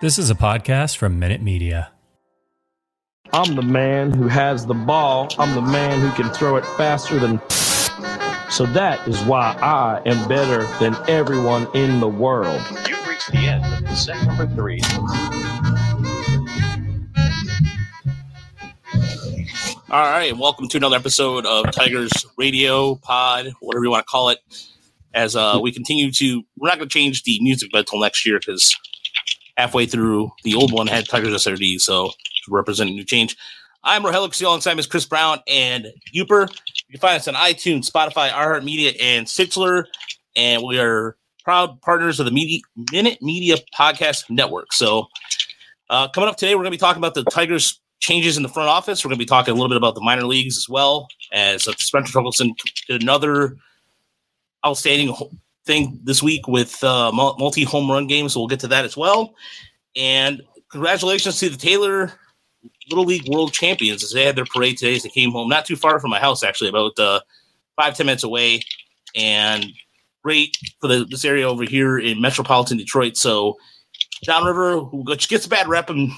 This is a podcast from Minute Media. I'm the man who has the ball. I'm the man who can throw it faster than. So that is why I am better than everyone in the world. You've reached the end of set number three. All right, and welcome to another episode of Tigers Radio Pod, whatever you want to call it. As uh, we continue to, we're not going to change the music until next year because halfway through the old one had Tigers SRD, so representing new change. I'm Rogelio Castillo alongside Miss Chris Brown and Uper. You can find us on iTunes, Spotify, iHeartMedia, and Stitcher. And we are proud partners of the Media, Minute Media Podcast Network. So, uh, coming up today, we're going to be talking about the Tigers' changes in the front office. We're going to be talking a little bit about the minor leagues as well, as Spencer Torkelson did another outstanding thing this week with uh, multi home run games. So, we'll get to that as well. And congratulations to the Taylor Little League World Champions as they had their parade today as they came home, not too far from my house, actually, about uh, five, ten minutes away. And great for the, this area over here in metropolitan Detroit. So, Downriver, who gets a bad rep on,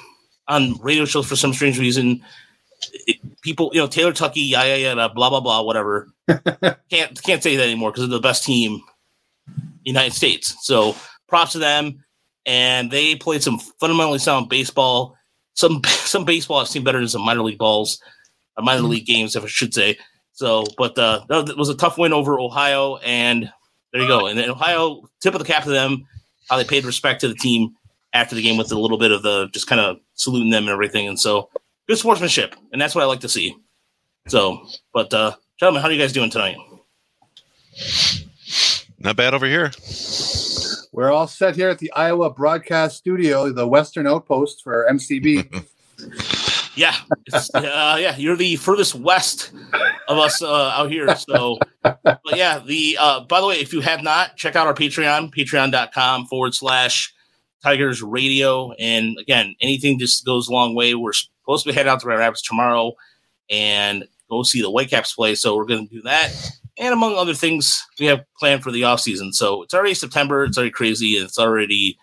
on radio shows for some strange reason, it, people, you know, Taylor Tucky, yeah, yeah, yeah, blah, blah, blah, whatever. can't can't say that anymore because they're the best team United States. So, props to them. And they played some fundamentally sound baseball some some baseball I've seen better than some minor league balls, uh, minor league games, if I should say. So, but uh, that was a tough win over Ohio, and there you go. And then Ohio, tip of the cap to them, how they paid respect to the team after the game with a little bit of the just kind of saluting them and everything. And so, good sportsmanship, and that's what I like to see. So, but uh, gentlemen, how are you guys doing tonight? Not bad over here. We're all set here at the Iowa Broadcast Studio, the Western Outpost for MCB. yeah, uh, yeah, you're the furthest west of us uh, out here. So, but yeah, the uh, by the way, if you have not, check out our Patreon, patreon.com forward slash Tigers Radio. And again, anything just goes a long way. We're supposed to be heading out to Grand Rapids tomorrow and go see the Whitecaps play. So we're going to do that and among other things we have planned for the off season. So it's already September, it's already crazy, and it's already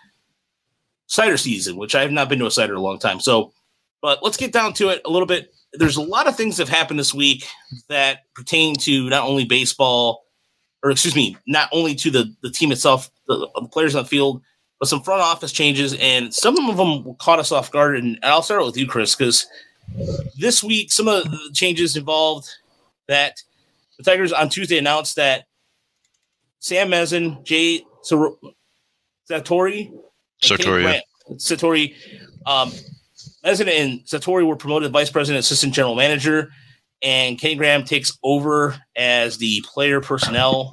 cider season, which I have not been to a cider in a long time. So, but let's get down to it a little bit. There's a lot of things that have happened this week that pertain to not only baseball, or excuse me, not only to the, the team itself, the, the players on the field, but some front office changes, and some of them caught us off guard. And I'll start with you, Chris, because this week some of the changes involved that the Tigers on Tuesday announced that Sam Menzin, Jay Sartori, Sartori, Sartori, um, Menzin and Sartori were promoted vice president, assistant general manager, and Kenny Graham takes over as the player personnel.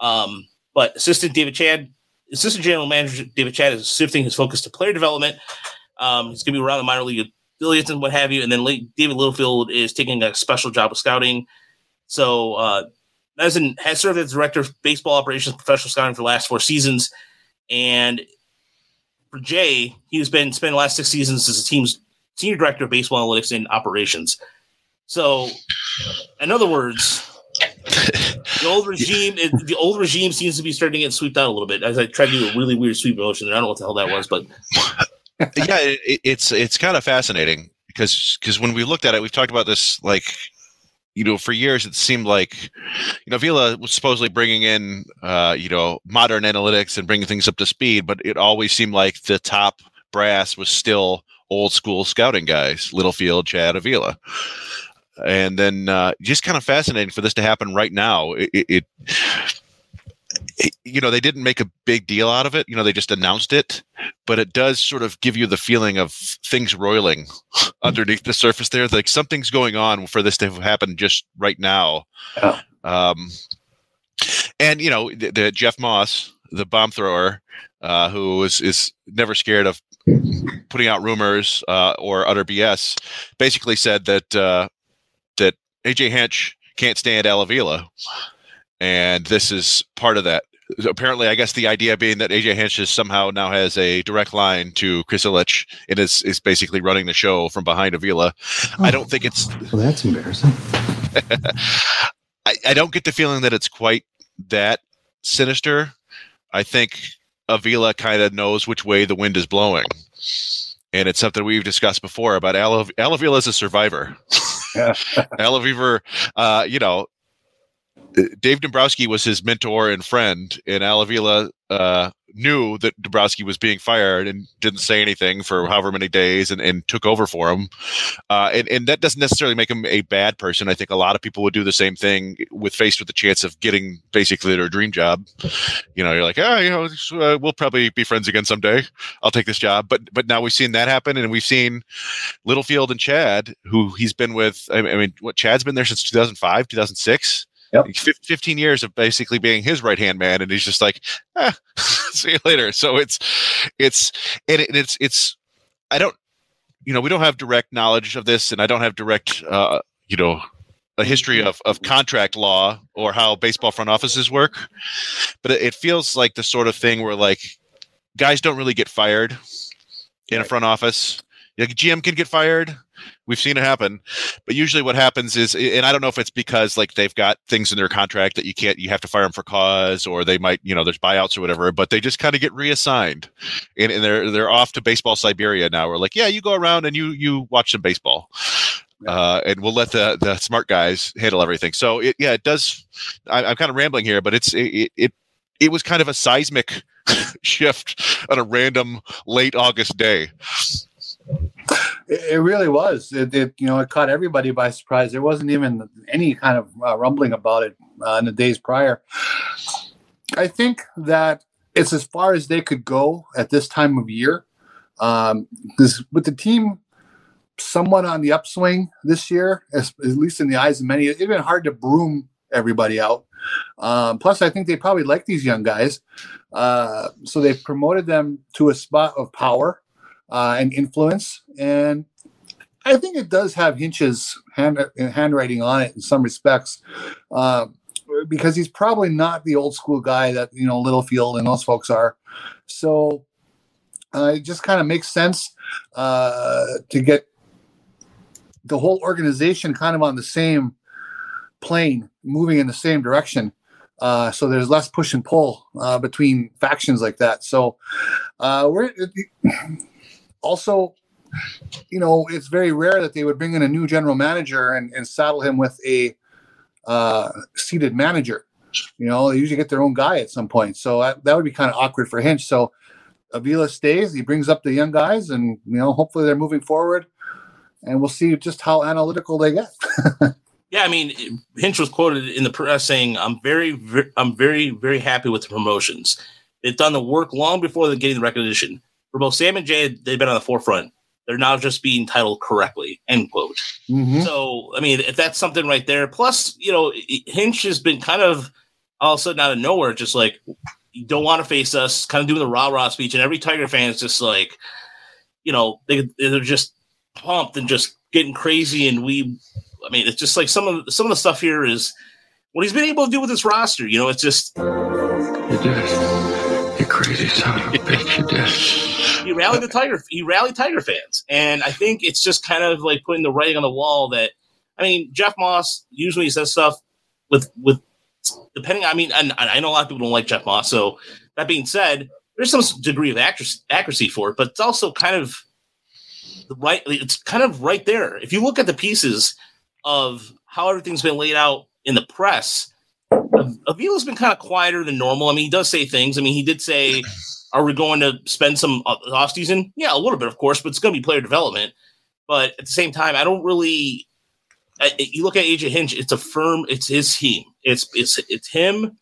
Um, but assistant David Chadd, assistant general manager David Chadd is shifting his focus to player development. Um, he's going to be around the minor league affiliates and what have you. And then David Littlefield is taking a special job of scouting. So uh, Menzin has served as director of baseball operations, professional scouting for the last four seasons, and for Jay, he's been spending the last six seasons as the team's senior director of baseball analytics and operations. So, in other words, the old regime, the old regime seems to be starting to get swept out a little bit. As I tried to do a really weird sweep motion, I don't know what the hell that was, but yeah, it, it's it's kind of fascinating because because when we looked at it, we've talked about this like you know, for years it seemed like, you know, Vila was supposedly bringing in, uh, you know, modern analytics and bringing things up to speed, but it always seemed like the top brass was still old school scouting guys, Littlefield, Chadd, Avila. And then uh, just kind of fascinating for this to happen right now. It, it, you know, they didn't make a big deal out of it. You know, they just announced it, but it does sort of give you the feeling of things roiling underneath the surface there. Like something's going on for this to happen just right now. Um, and you know, the, the, Jeff Moss, the bomb thrower, uh, who is is never scared of putting out rumors uh, or utter BS, basically said that uh, that AJ Hinch can't stand Al Avila and this is part of that. Apparently, I guess the idea being that AJ Hinch somehow now has a direct line to Chris Ilitch and is, is basically running the show from behind Avila. Oh, I don't think it's. Well, that's embarrassing. I, I don't get the feeling that it's quite that sinister. I think Avila kind of knows which way the wind is blowing. and it's something we've discussed before about Al Avila as a survivor. Al uh, you know, Dave Dombrowski was his mentor and friend, and Al Avila uh, knew that Dombrowski was being fired and didn't say anything for however many days and, and took over for him. Uh, and, and that doesn't necessarily make him a bad person. I think a lot of people would do the same thing with faced with the chance of getting basically their dream job. You know, you're like, oh, you know, uh, we'll probably be friends again someday. I'll take this job. But but now we've seen that happen, and we've seen Littlefield and Chadd, who he's been with. I mean, what Chadd's been there since 2005, 2006 Yep. 15 years of basically being his right hand man, and he's just like, eh, see you later. So it's, it's, and, it, it's, it's, I don't, you know, we don't have direct knowledge of this, and I don't have direct, uh, you know, a history of, of contract law or how baseball front offices work, but it, it feels like the sort of thing where like guys don't really get fired in a front office. Like GM can get fired, We've seen it happen, but usually what happens is, and I don't know if it's because like they've got things in their contract that you can't, you have to fire them for cause, or they might, you know, there's buyouts or whatever, but they just kind of get reassigned, and, and they're they're off to baseball Siberia now. We're like, yeah, you go around and you you watch some baseball, uh, and we'll let the the smart guys handle everything. So it, yeah, it does. I, am kind of rambling here, but it's it, it it was kind of a seismic shift on a random late August day. It, really was. It, it, you know it caught everybody by surprise. There wasn't even any kind of uh, rumbling about it uh, in the days prior. I think that it's as far as they could go at this time of year. Um, this with the team somewhat on the upswing this year, as, at least in the eyes of many. It's been hard to broom everybody out. Um, plus, I think they probably like these young guys, uh, so they promoted them to a spot of power uh, and influence. And I think it does have Hinch's hand, handwriting on it in some respects, uh, because he's probably not the old school guy that you know Littlefield and those folks are. So uh, it just kind of makes sense uh, to get the whole organization kind of on the same plane, moving in the same direction. Uh, so there's less push and pull uh, between factions like that. So uh, we're also, you know, it's very rare that they would bring in a new general manager and, and saddle him with a uh, seated manager. You know, they usually get their own guy at some point. So that, that would be kind of awkward for Hinch. So Avila stays, he brings up the young guys, and, you know, hopefully they're moving forward. And we'll see just how analytical they get. Yeah, I mean, Hinch was quoted in the press saying, "I'm very, very, I'm very, very happy with the promotions. They've done the work long before they're getting the recognition for both Sam and Jay, they've been on the forefront. They're now just being titled correctly. End quote. Mm-hmm. So, I mean, if that's something right there, plus, you know, Hinch has been kind of all of a sudden out of nowhere, just like, you don't want to face us, kind of doing the rah rah speech. And every Tiger fan is just like, you know, they, they're just pumped and just getting crazy. And we, I mean, it's just like some of some of the stuff here is what he's been able to do with this roster. You know, it's just. You it. You crazy son of a bitch. You did he rallied the Tiger. He rallied Tiger fans, and I think it's just kind of like putting the writing on the wall that. I mean, Jeff Moss usually says stuff with with depending. I mean, and, I know a lot of people don't like Jeff Moss. So that being said, there's some degree of accuracy for it, but it's also kind of right. It's kind of right there. If you look at the pieces of how everything's been laid out in the press, Avila's been kind of quieter than normal. I mean, he does say things. I mean, he did say are we going to spend some uh, off season? Yeah, a little bit, of course, but it's going to be player development. But at the same time, I don't really. I, you look at AJ Hinch; it's a firm. It's his team. It's it's it's him.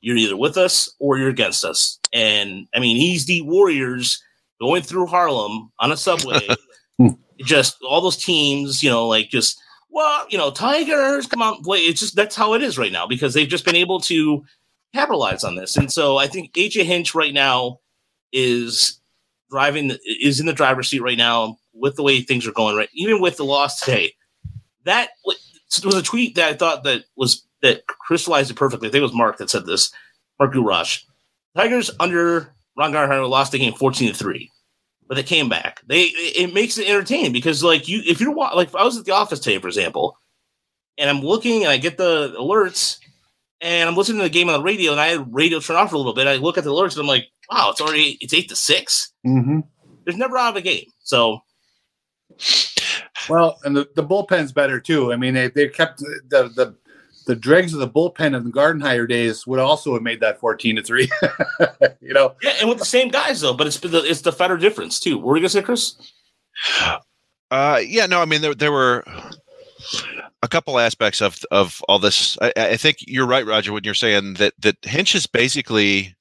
You're either with us or you're against us. And I mean, he's the Warriors going through Harlem on a subway. just all those teams, you know, like just well, you know, Tigers come on, play. It's just that's how it is right now because they've just been able to capitalize on this. And so I think AJ Hinch right now is driving is in the driver's seat right now with the way things are going. Right, even with the loss today, that was a tweet that I thought that was that crystallized it perfectly. I think it was Mark that said this. Mark Gurash. Tigers under Ron Gardenhire lost the game fourteen to three, but they came back. They it makes it entertaining because like you if you're like if I was at the office today for example, and I'm looking and I get the alerts and I'm listening to the game on the radio and I had radio turned off for a little bit. I look at the alerts and I'm like, wow, it's already it's eight to 6 mm-hmm. there's never out of a game. So Well, and the, the bullpen's better too. I mean, they, they kept the, the the dregs of the bullpen in the Gardenhire days would also have made that fourteen to three. you know, yeah, and with the same guys though, but it's the it's the Fetter difference too. What were you gonna say, Chris? Uh, yeah, no, I mean there there were a couple aspects of of all this. I, I think you're right, Roger, when you're saying that that Hinch is basically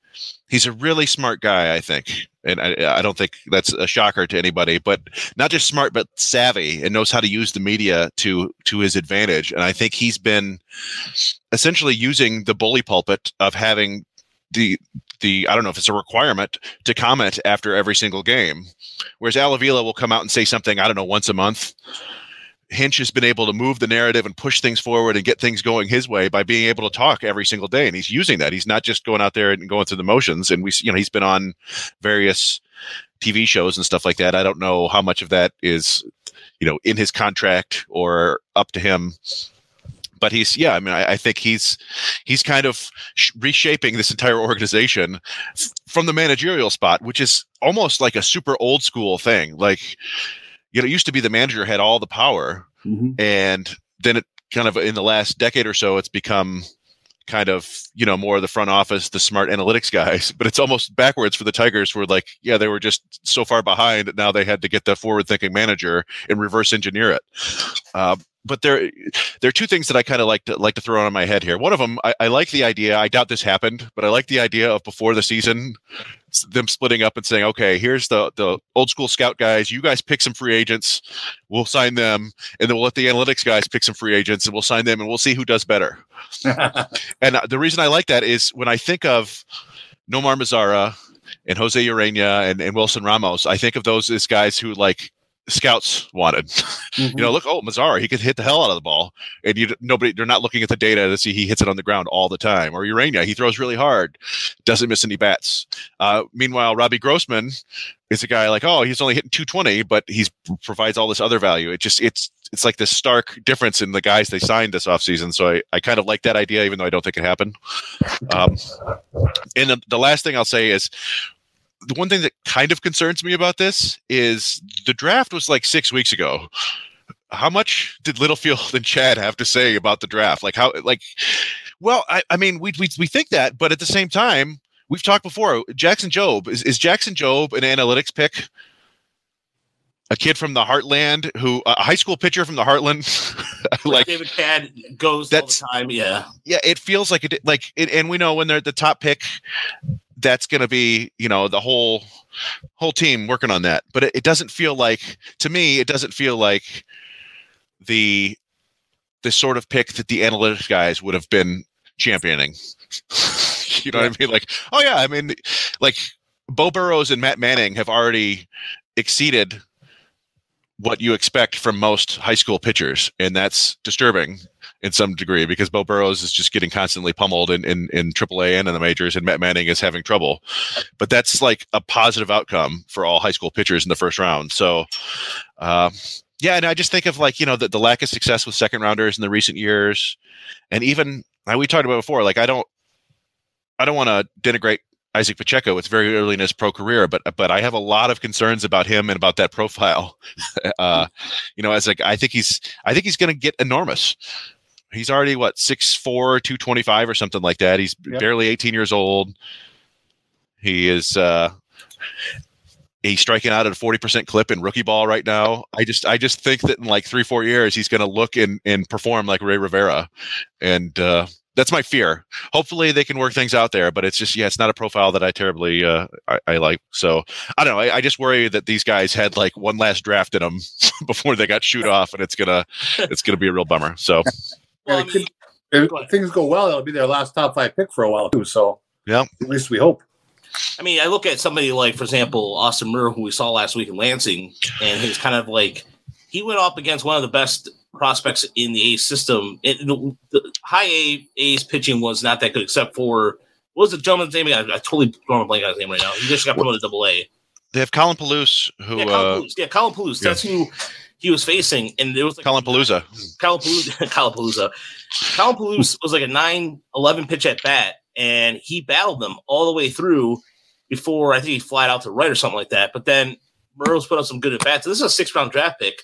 he's a really smart guy. I think, and I, I don't think that's a shocker to anybody. But not just smart, but savvy and knows how to use the media to to his advantage. And I think he's been essentially using the bully pulpit of having the the I don't know if it's a requirement to comment after every single game, whereas Al Avila will come out and say something I don't know once a month. Hinch has been able to move the narrative and push things forward and get things going his way by being able to talk every single day, and he's using that. He's not just going out there and going through the motions. And we, you know, he's been on various TV shows and stuff like that. I don't know how much of that is, you know, in his contract or up to him but he's yeah i mean I, I, think he's he's kind of sh- reshaping this entire organization from the managerial spot which is almost like a super old school thing like you know it used to be the manager had all the power mm-hmm. and then it kind of in the last decade or so it's become kind of you know more of the front office the smart analytics guys but it's almost backwards for the tigers where like yeah they were just so far behind now they had to get the forward thinking manager and reverse engineer it uh, but there there are two things that I kind of like to like to throw on my head here. One of them, I, I, like the idea. I doubt this happened, but I like the idea of before the season, them splitting up and saying, "Okay, here's the the old school scout guys. You guys pick some free agents. We'll sign them, and then we'll let the analytics guys pick some free agents, and we'll sign them, and we'll see who does better." and uh, the reason I like that is when I think of Nomar Mazara and Jose Urena and, and Wilson Ramos, I think of those as guys who like scouts wanted. Mm-hmm. you know, look, oh, Mazara, he could hit the hell out of the ball, and you nobody they're not looking at the data to see he hits it on the ground all the time. Or Urena, he throws really hard, doesn't miss any bats. Uh, meanwhile, Robbie Grossman is a guy like, oh, he's only hitting 220, but he provides all this other value. It just it's it's like this stark difference in the guys they signed this offseason. So I, I kind of like that idea, even though I don't think it happened. Um, and the, the last thing I'll say is the one thing that kind of concerns me about this is the draft was like six weeks ago. How much did Littlefield and Chadd have to say about the draft? Like how like well, I, I mean we, we we think that, but at the same time, we've talked before. Jackson Jobe is, is Jackson Jobe an analytics pick? A kid from the Heartland who a high school pitcher from the Heartland, like David Chadd goes that's, all the time. Yeah, yeah. It feels like it. Like, it, and we know when they're at the top pick, that's going to be you know the whole whole team working on that. But it, it, doesn't feel like to me it doesn't feel like the the sort of pick that the analytics guys would have been championing. You know yeah. what i mean? Like oh yeah i mean like beau burrows and matt manning have already exceeded what you expect from most high school pitchers and that's disturbing in some degree because Beau Burrows is just getting constantly pummeled in, in, in AAA and in the majors, and Matt Manning is having trouble. But that's like a positive outcome for all high school pitchers in the first round. So, uh, yeah, and I just think of like you know the, the lack of success with second rounders in the recent years, and even we talked about before. Like I don't, I don't want to denigrate Izaac Pacheco. It's very early in his pro career, but but I have a lot of concerns about him and about that profile. uh, you know, as like I think he's I think he's going to get enormous he's already what 6'4 225 or something like that he's yep. barely 18 years old he is uh he's striking out at a 40% clip in rookie ball right now i just i just think that in like three four years he's going to look and, and perform like ray rivera and uh that's my fear. Hopefully they can work things out there, but it's just yeah, it's not a profile that I terribly uh, I, I like. So I don't know. I, I, just worry that these guys had like one last draft in them before they got shoot off, and it's gonna it's gonna be a real bummer. So well, I mean, if things go well, it'll be their last top five pick for a while too. So yeah, at least we hope. I mean, I look at somebody like, for example, Austin Murr, who we saw last week in Lansing, and he's kind of like he went up against one of the best prospects in the A system. It, the, the, high A A's pitching was not that good, except for what was the gentleman's name? I, I totally drawn a blank on his name right now. He just got promoted to Double A. They have Colin Peluse, who yeah, Colin uh, Peluse. Yeah, Colin Peluse. That's who he was facing, and it was like Colin Palooza. Colin Palooza. Colin Palooza. Colin Palooza was like a 9-11 pitch at bat, and he battled them all the way through before I think he flat out to right or something like that. But then Murrow's put up some good at bats. So this is a six round draft pick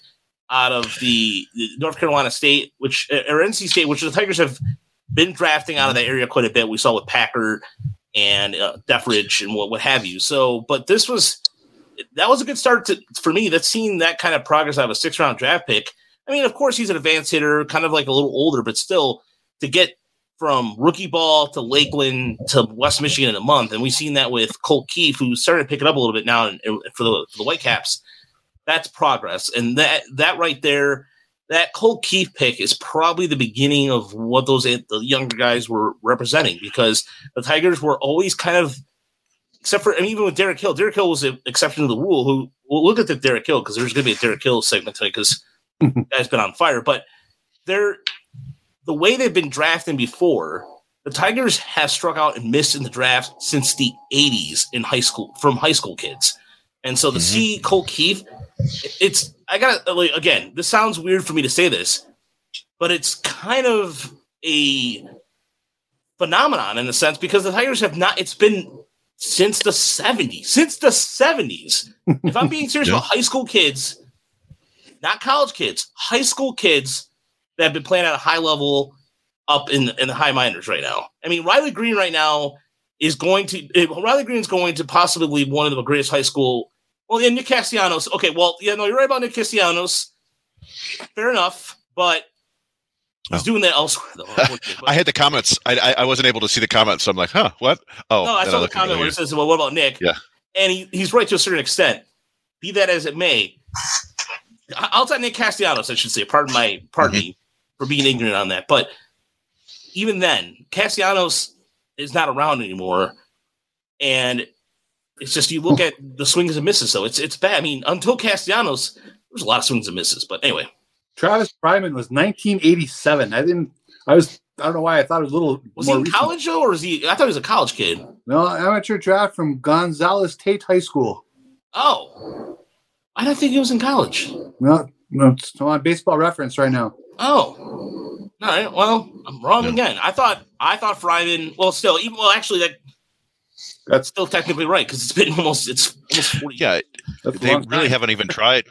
out of the, the North Carolina State, which or NC State, which the Tigers have been drafting out of that area quite a bit. We saw with Packer and uh, and what what have you. So, but this was that was a good start to for me. That's seeing that kind of progress out of a six round draft pick. I mean, of course, he's an advanced hitter, kind of like a little older, but still to get from rookie ball to Lakeland to West Michigan in a month, and we've seen that with Colt Keith, who's starting to pick it up a little bit now for the for the Whitecaps. That's progress, and that that right there, that Colt Keith pick is probably the beginning of what those the younger guys were representing because the Tigers were always kind of, except for I mean, even with Derek Hill, Derek Hill was an exception to the rule. Who we'll look at the Derek Hill because there's going to be a Derek Hill segment tonight because guy's been on fire, but they're the way they've been drafting before, the Tigers have struck out and missed in the draft since the 80s in high school from high school kids. And so to mm-hmm. see Colt Keith, it's I gotta like again, this sounds weird for me to say this, but it's kind of a phenomenon in a sense because the Tigers have not it's been since the 70s. Since the 70s. if I'm being serious yeah. about high school kids, not college kids, high school kids that have been playing at a high level up in in the high minors right now. I mean, Riley Greene right now is going to eh, Riley Greene is going to possibly be one of the greatest high school. Well, yeah, Nick Castellanos. Okay, well, yeah, no, you're right about Nick Castellanos. Fair enough, but he's oh. doing that elsewhere though. I had the comments. I, I, I wasn't able to see the comments, so I'm like, huh, what? Oh, no, I saw the comment where it says, "Well, what about Nick?" Yeah, and he, he's right to a certain extent. Be that as it may, outside Nick Castellanos, I should say. Pardon my, pardon mm-hmm. me for being ignorant on that. But even then, Castellanos is not around anymore, and it's just you look at the swings and misses. So it's it's bad. I mean, until Castellanos, there's a lot of swings and misses. But anyway, Travis Fryman was 1987. I didn't. I was. I don't know why I thought it was a little. Was he in recent. college though, or is he? I thought he was a college kid. No, amateur draft from Gonzales Tate High School. Oh, I don't think he was in college. No, no, it's on baseball reference right now. Oh, all right. Well, I'm wrong yeah. again. I thought I thought Fryman. Well, still, even well, actually, that that's still technically right because it's been almost it's almost forty. Yeah, they really haven't even tried.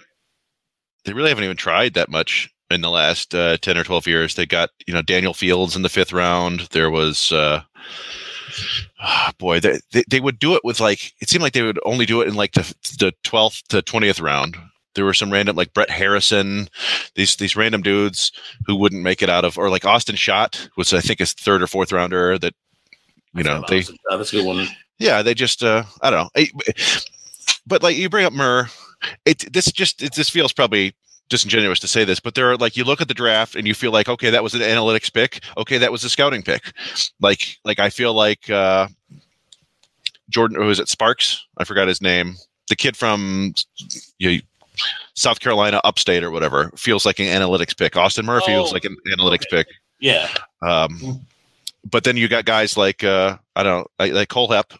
They really haven't even tried that much in the last uh, ten or twelve years. They got you know Daniel Fields in the fifth round. There was. Uh, oh boy, they, they, they would do it with like it seemed like they would only do it in like the the twelfth to twentieth round there were some random like Brett Harrison, these these random dudes who wouldn't make it out of, or like Austin Schott was I think his third or fourth rounder that you know they that's a good one. Yeah, they just uh I don't know, but like you bring up Murr, it this just it this feels probably disingenuous to say this, but there are like you look at the draft and you feel like okay that was an analytics pick, okay that was a scouting pick, like like I feel like uh Jordan or was it Sparks? I forgot his name. The kid from you know, South Carolina upstate or whatever feels like an analytics pick. Austin Murphy oh, feels like an analytics okay. pick. Yeah. Um, but then you got guys like uh, I don't know, like, like Cole Hep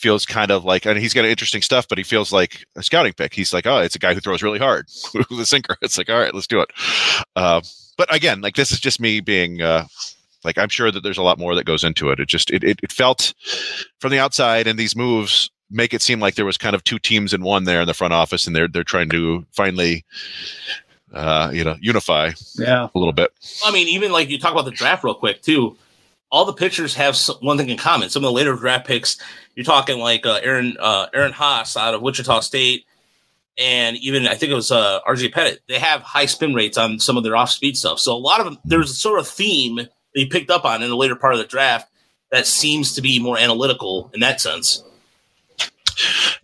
feels kind of like, and he's got interesting stuff, but he feels like a scouting pick. He's like, oh, it's a guy who throws really hard with a sinker. It's like, all right, let's do it. Uh, but again, like this is just me being uh, like, I'm sure that there's a lot more that goes into it. It just it, it, it felt from the outside and these moves make it seem like there was kind of two teams in one there in the front office, and they're they're trying to finally, uh, you know, unify. Yeah, a little bit. I mean, even like you talk about the draft real quick too. All the pictures have one thing in common. Some of the later draft picks, you're talking like uh, Aaron uh, Aaron Haas out of Wichita State, and even I think it was uh, RJ Pettit. They have high spin rates on some of their off speed stuff. So a lot of them, there's a sort of theme that you picked up on in the later part of the draft that seems to be more analytical in that sense.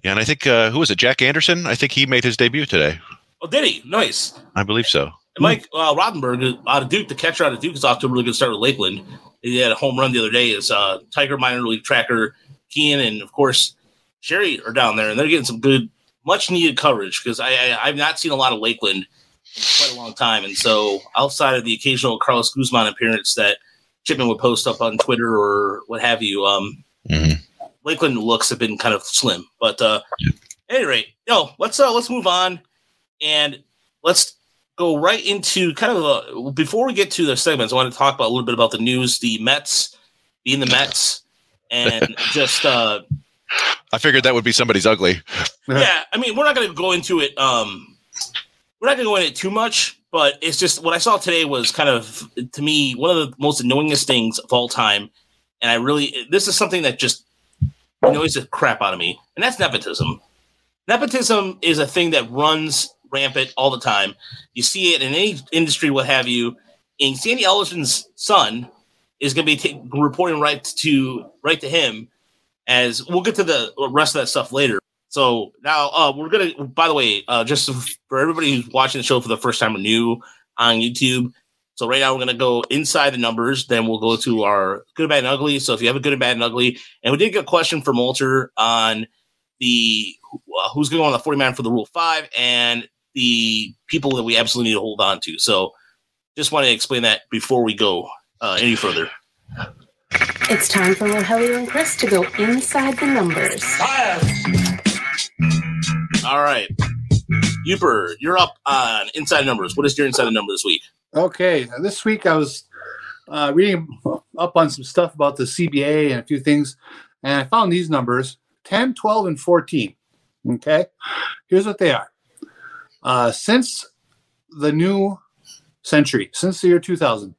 Yeah, and I think uh, who was it? Jack Anderson. I think he made his debut today. Oh, did he? Nice. I believe so. And Mike uh, Rothenberg out of Duke, the catcher out of Duke, is off to a really good start with Lakeland. He had a home run the other day. Is uh, Tiger minor league tracker Kean and of course Sherry are down there, and they're getting some good, much needed coverage because I, I have not seen a lot of Lakeland in quite a long time, and so outside of the occasional Carlos Guzman appearance that Chipman would post up on Twitter or what have you, um, mm-hmm. Lakeland looks have been kind of slim. But uh, at any rate, know, let's uh, let's move on and let's go right into kind of a, before we get to the segments. I want to talk about a little bit about the news, the Mets being the Mets, and just uh, I figured that would be somebody's ugly. yeah, I mean, we're not going to go into it. Um, we're not going to go into it too much, but it's just what I saw today was kind of to me one of the most annoyingest things of all time, and I really this is something that just annoys the crap out of me, and that's nepotism. Nepotism is a thing that runs rampant all the time. You see it in any industry, what have you. And Sandy Alderson's son is going to be t- reporting right to right to him. As we'll get to the rest of that stuff later. So now uh, we're gonna. By the way, uh, just for everybody who's watching the show for the first time or new on YouTube. So right now we're gonna go inside the numbers. Then we'll go to our good, bad, and ugly. So if you have a good, and bad, and ugly, and we did get a question from Walter on the uh, who's going on the forty man for the Rule Five and the people that we absolutely need to hold on to. So just want to explain that before we go uh, any further. It's time for Rogelio and Chris to go inside the numbers. All right. Uper, you're up on inside numbers. What is your inside number this week? Okay, this week I was uh, reading up on some stuff about the CBA and a few things, and I found these numbers 10, 12, and 14. Okay, here's what they are. Uh, since the new century, since the year 2000,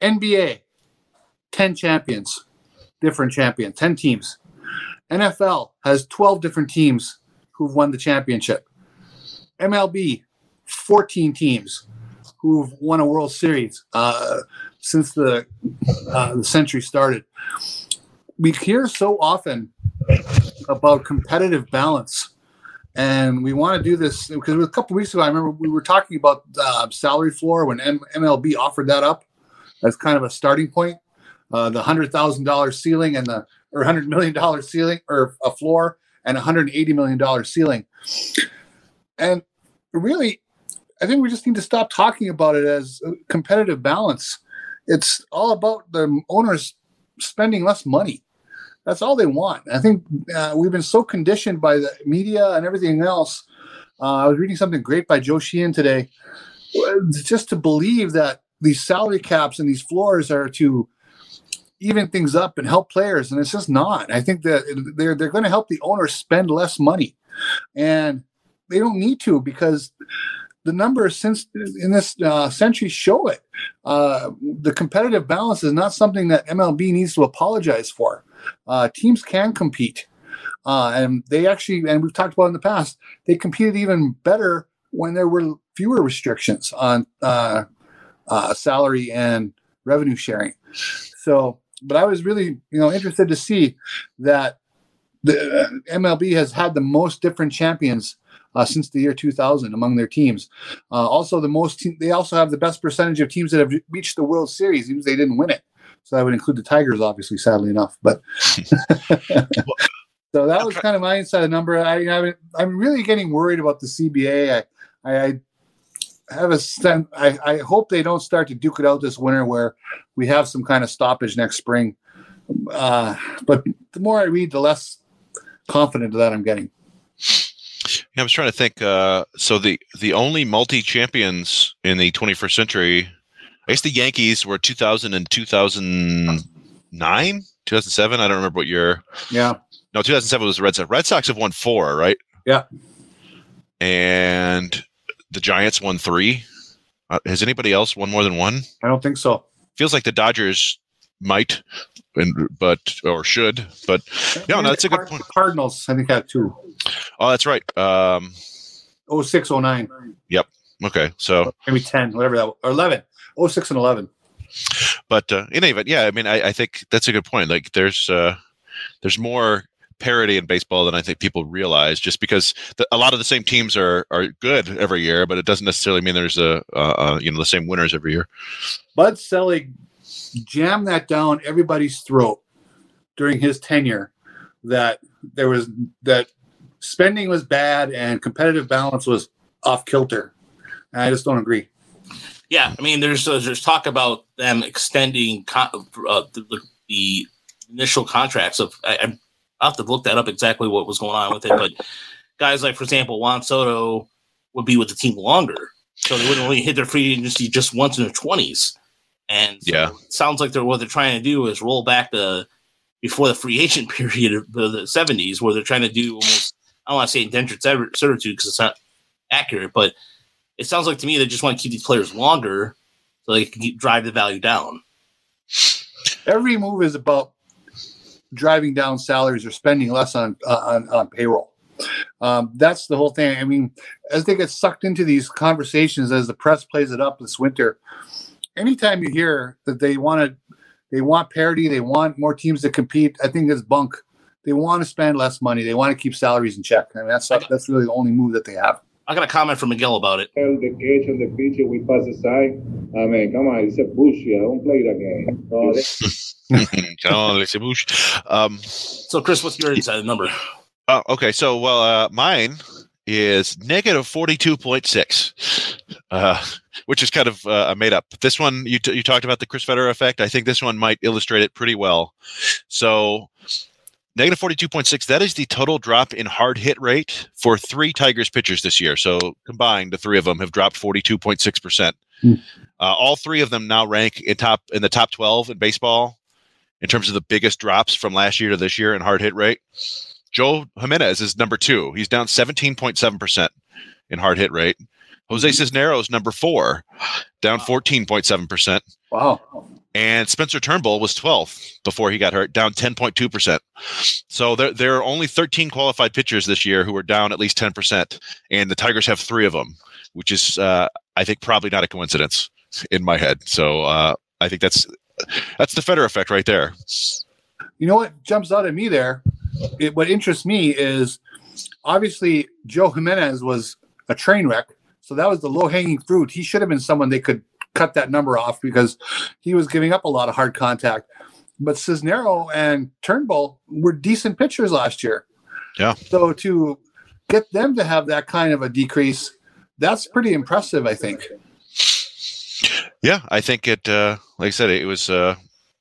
NBA, 10 champions, different champions, 10 teams. NFL has 12 different teams who've won the championship. MLB, 14 teams who've won a World Series uh, since the, uh, the century started. We hear so often about competitive balance. And we want to do this because a couple weeks ago, I remember we were talking about uh, salary floor when M- MLB offered that up as kind of a starting point. Uh, the hundred thousand dollar ceiling and the or hundred million dollar ceiling or a floor and hundred eighty million dollar ceiling. And really, I think we just need to stop talking about it as competitive balance. It's all about the owners spending less money. That's all they want. I think uh, we've been so conditioned by the media and everything else. Uh, I was reading something great by Joe Sheehan today, just to believe that these salary caps and these floors are to even things up and help players, and it's just not. I think that they're they're going to help the owners spend less money, and they don't need to because the numbers since in this uh, century show it. Uh, the competitive balance is not something that MLB needs to apologize for. Uh, teams can compete, uh, and they actually, and we've talked about in the past, they competed even better when there were fewer restrictions on uh, uh, salary and revenue sharing. So, but I was really, you know, interested to see that the MLB has had the most different champions uh, since the year 2000 among their teams. Uh, also, the most te- they also have the best percentage of teams that have reached the World Series, even if they didn't win it. So that would include the Tigers, obviously, sadly enough. But so that was kind of my inside number. I, I I'm really getting worried about the CBA. I I, have a sense. I, I hope they don't start to duke it out this winter where we have some kind of stoppage next spring. Uh, but the more I read, the less confident that I'm getting. I was trying to think. Uh, so the the only multi champions in the 21st century, I guess the Yankees were 2000 and 2009, 2007. I don't remember what year. Yeah. No, 2007 was the Red Sox. Red Sox have won four, right? Yeah. And the Giants won three. Uh, has anybody else won more than one? I don't think so. Feels like the Dodgers might, and but or should, but yeah, no, that's a good point. Cardinals, I think, had two. Oh, that's right. Um, Oh six, oh nine, okay, so maybe 10, whatever that, or 11. Oh six and 11. but uh, in any event, yeah, I mean, I, I think that's a good point. Like, there's uh, there's more parity in baseball than I think people realize. Just because the, a lot of the same teams are are good every year, but it doesn't necessarily mean there's a uh, uh, you know the same winners every year. Bud Selig jammed that down everybody's throat during his tenure that there was that spending was bad and competitive balance was off kilter. And I just don't agree. Yeah, I mean, there's uh, there's talk about them extending uh, the, the, initial contracts of. I, I have to look that up exactly what was going on with it, but guys like, for example, Juan Soto would be with the team longer, so they wouldn't really hit their free agency just once in their twenties. And so Yeah. it sounds like they're what they're trying to do is roll back the before the free agent period of the, the 70s, where they're trying to do almost, I don't want to say indentured serv- servitude because it's not accurate, but it sounds like to me they just want to keep these players longer so they can keep, drive the value down. Every move is about driving down salaries or spending less on uh, on, on payroll. Um, that's the whole thing. I mean, as they get sucked into these conversations, as the press plays it up this winter, anytime you hear that they want to, they want parity, they want more teams to compete. I think it's bunk. They want to spend less money. They want to keep salaries in check. I mean, that's that's really the only move that they have. I got a comment from Miguel about it. Tell the catch on the pitcher, we pass aside. I mean, come on, it's a bullshit. I don't play that game. Oh, they- Come on, Bush. Um, So, Chris, what's your inside number? Oh, okay. So, well, uh, mine is negative forty-two point six, uh, which is kind of uh, a made up. This one you t- you talked about the Chris Fetter effect. I think this one might illustrate it pretty well. So, negative forty-two point six. That is the total drop in hard hit rate for three Tigers pitchers this year. So combined, the three of them have dropped forty-two point six percent. Hmm. Uh, all three of them now rank in top in the top twelve in baseball in terms of the biggest drops from last year to this year in hard hit rate. Joe Jimenez is number two. He's down 17.7% in hard hit rate. Jose Cisneros, number four, down 14.7%. Wow. And Spencer Turnbull was 12th before he got hurt, down 10.2%. So there, there are only 13 qualified pitchers this year who are down at least 10%. And the Tigers have three of them, which is, uh, I think, probably not a coincidence in my head. So uh, I think that's that's the Fetter effect right there. You know what jumps out at me there? It, what interests me is obviously Joe Jimenez was a train wreck. So that was the low hanging fruit. He should have been someone they could cut that number off because he was giving up a lot of hard contact. But Cisnero and Turnbull were decent pitchers last year. Yeah. So to get them to have that kind of a decrease, that's pretty impressive, I think. Yeah, I think it. Uh, like I said, it was. Uh,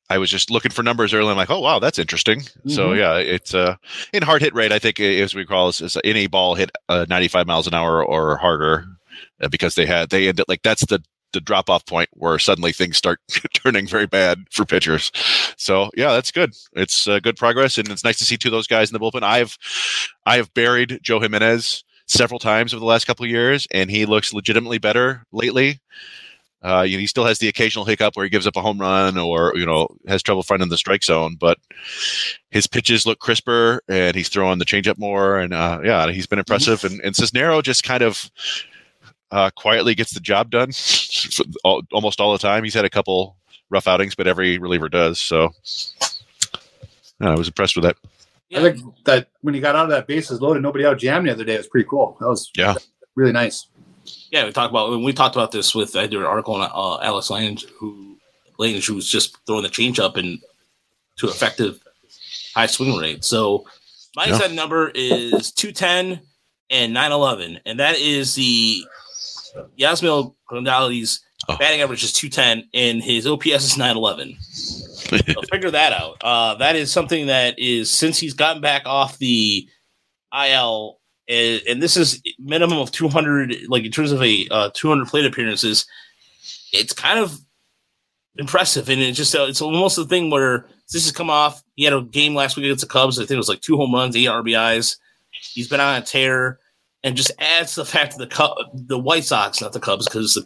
I was just looking for numbers early. I'm like, oh wow, that's interesting. So Mhm. yeah, it's uh, in hard hit rate. I think as we call is, is any ball hit uh, 95 miles an hour or harder, because they had they ended like that's the the drop off point where suddenly things start turning very bad for pitchers. So yeah, that's good. It's uh, good progress, and it's nice to see two of those guys in the bullpen. I've I have buried Joe Jimenez several times over the last couple of years, and he looks legitimately better lately. Uh, you know, he still has the occasional hiccup where he gives up a home run or you know has trouble finding the strike zone, but his pitches look crisper and he's throwing the changeup more. And uh, yeah, he's been impressive. And, and Cisnero just kind of uh, quietly gets the job done all, almost all the time. He's had a couple rough outings, but every reliever does. So yeah, I was impressed with that. I think that when he got out of that bases loaded, nobody out jammed the other day. It was pretty cool. That was Yeah. really nice. Yeah, we talked about when we talked about this with I did an article on uh, Alex Lange, who Lange who was just throwing the change up and to effective high swing rate. So my Yeah. inside number is two ten and nine eleven, and that is the Yasmani Grandal's Oh. batting average is two ten and his OPS is nine eleven. So figure that out. Uh, that is something that is since he's gotten back off the IL, and, and this is minimum of 200, like in terms of a uh, 200 plate appearances. It's kind of impressive, and it's just uh, it's almost the thing where this has come off. He had a game last week against the Cubs. I think it was like two home runs, eight RBIs. He's been on a tear, and just adds the fact that the Cub, the White Sox, not the Cubs, because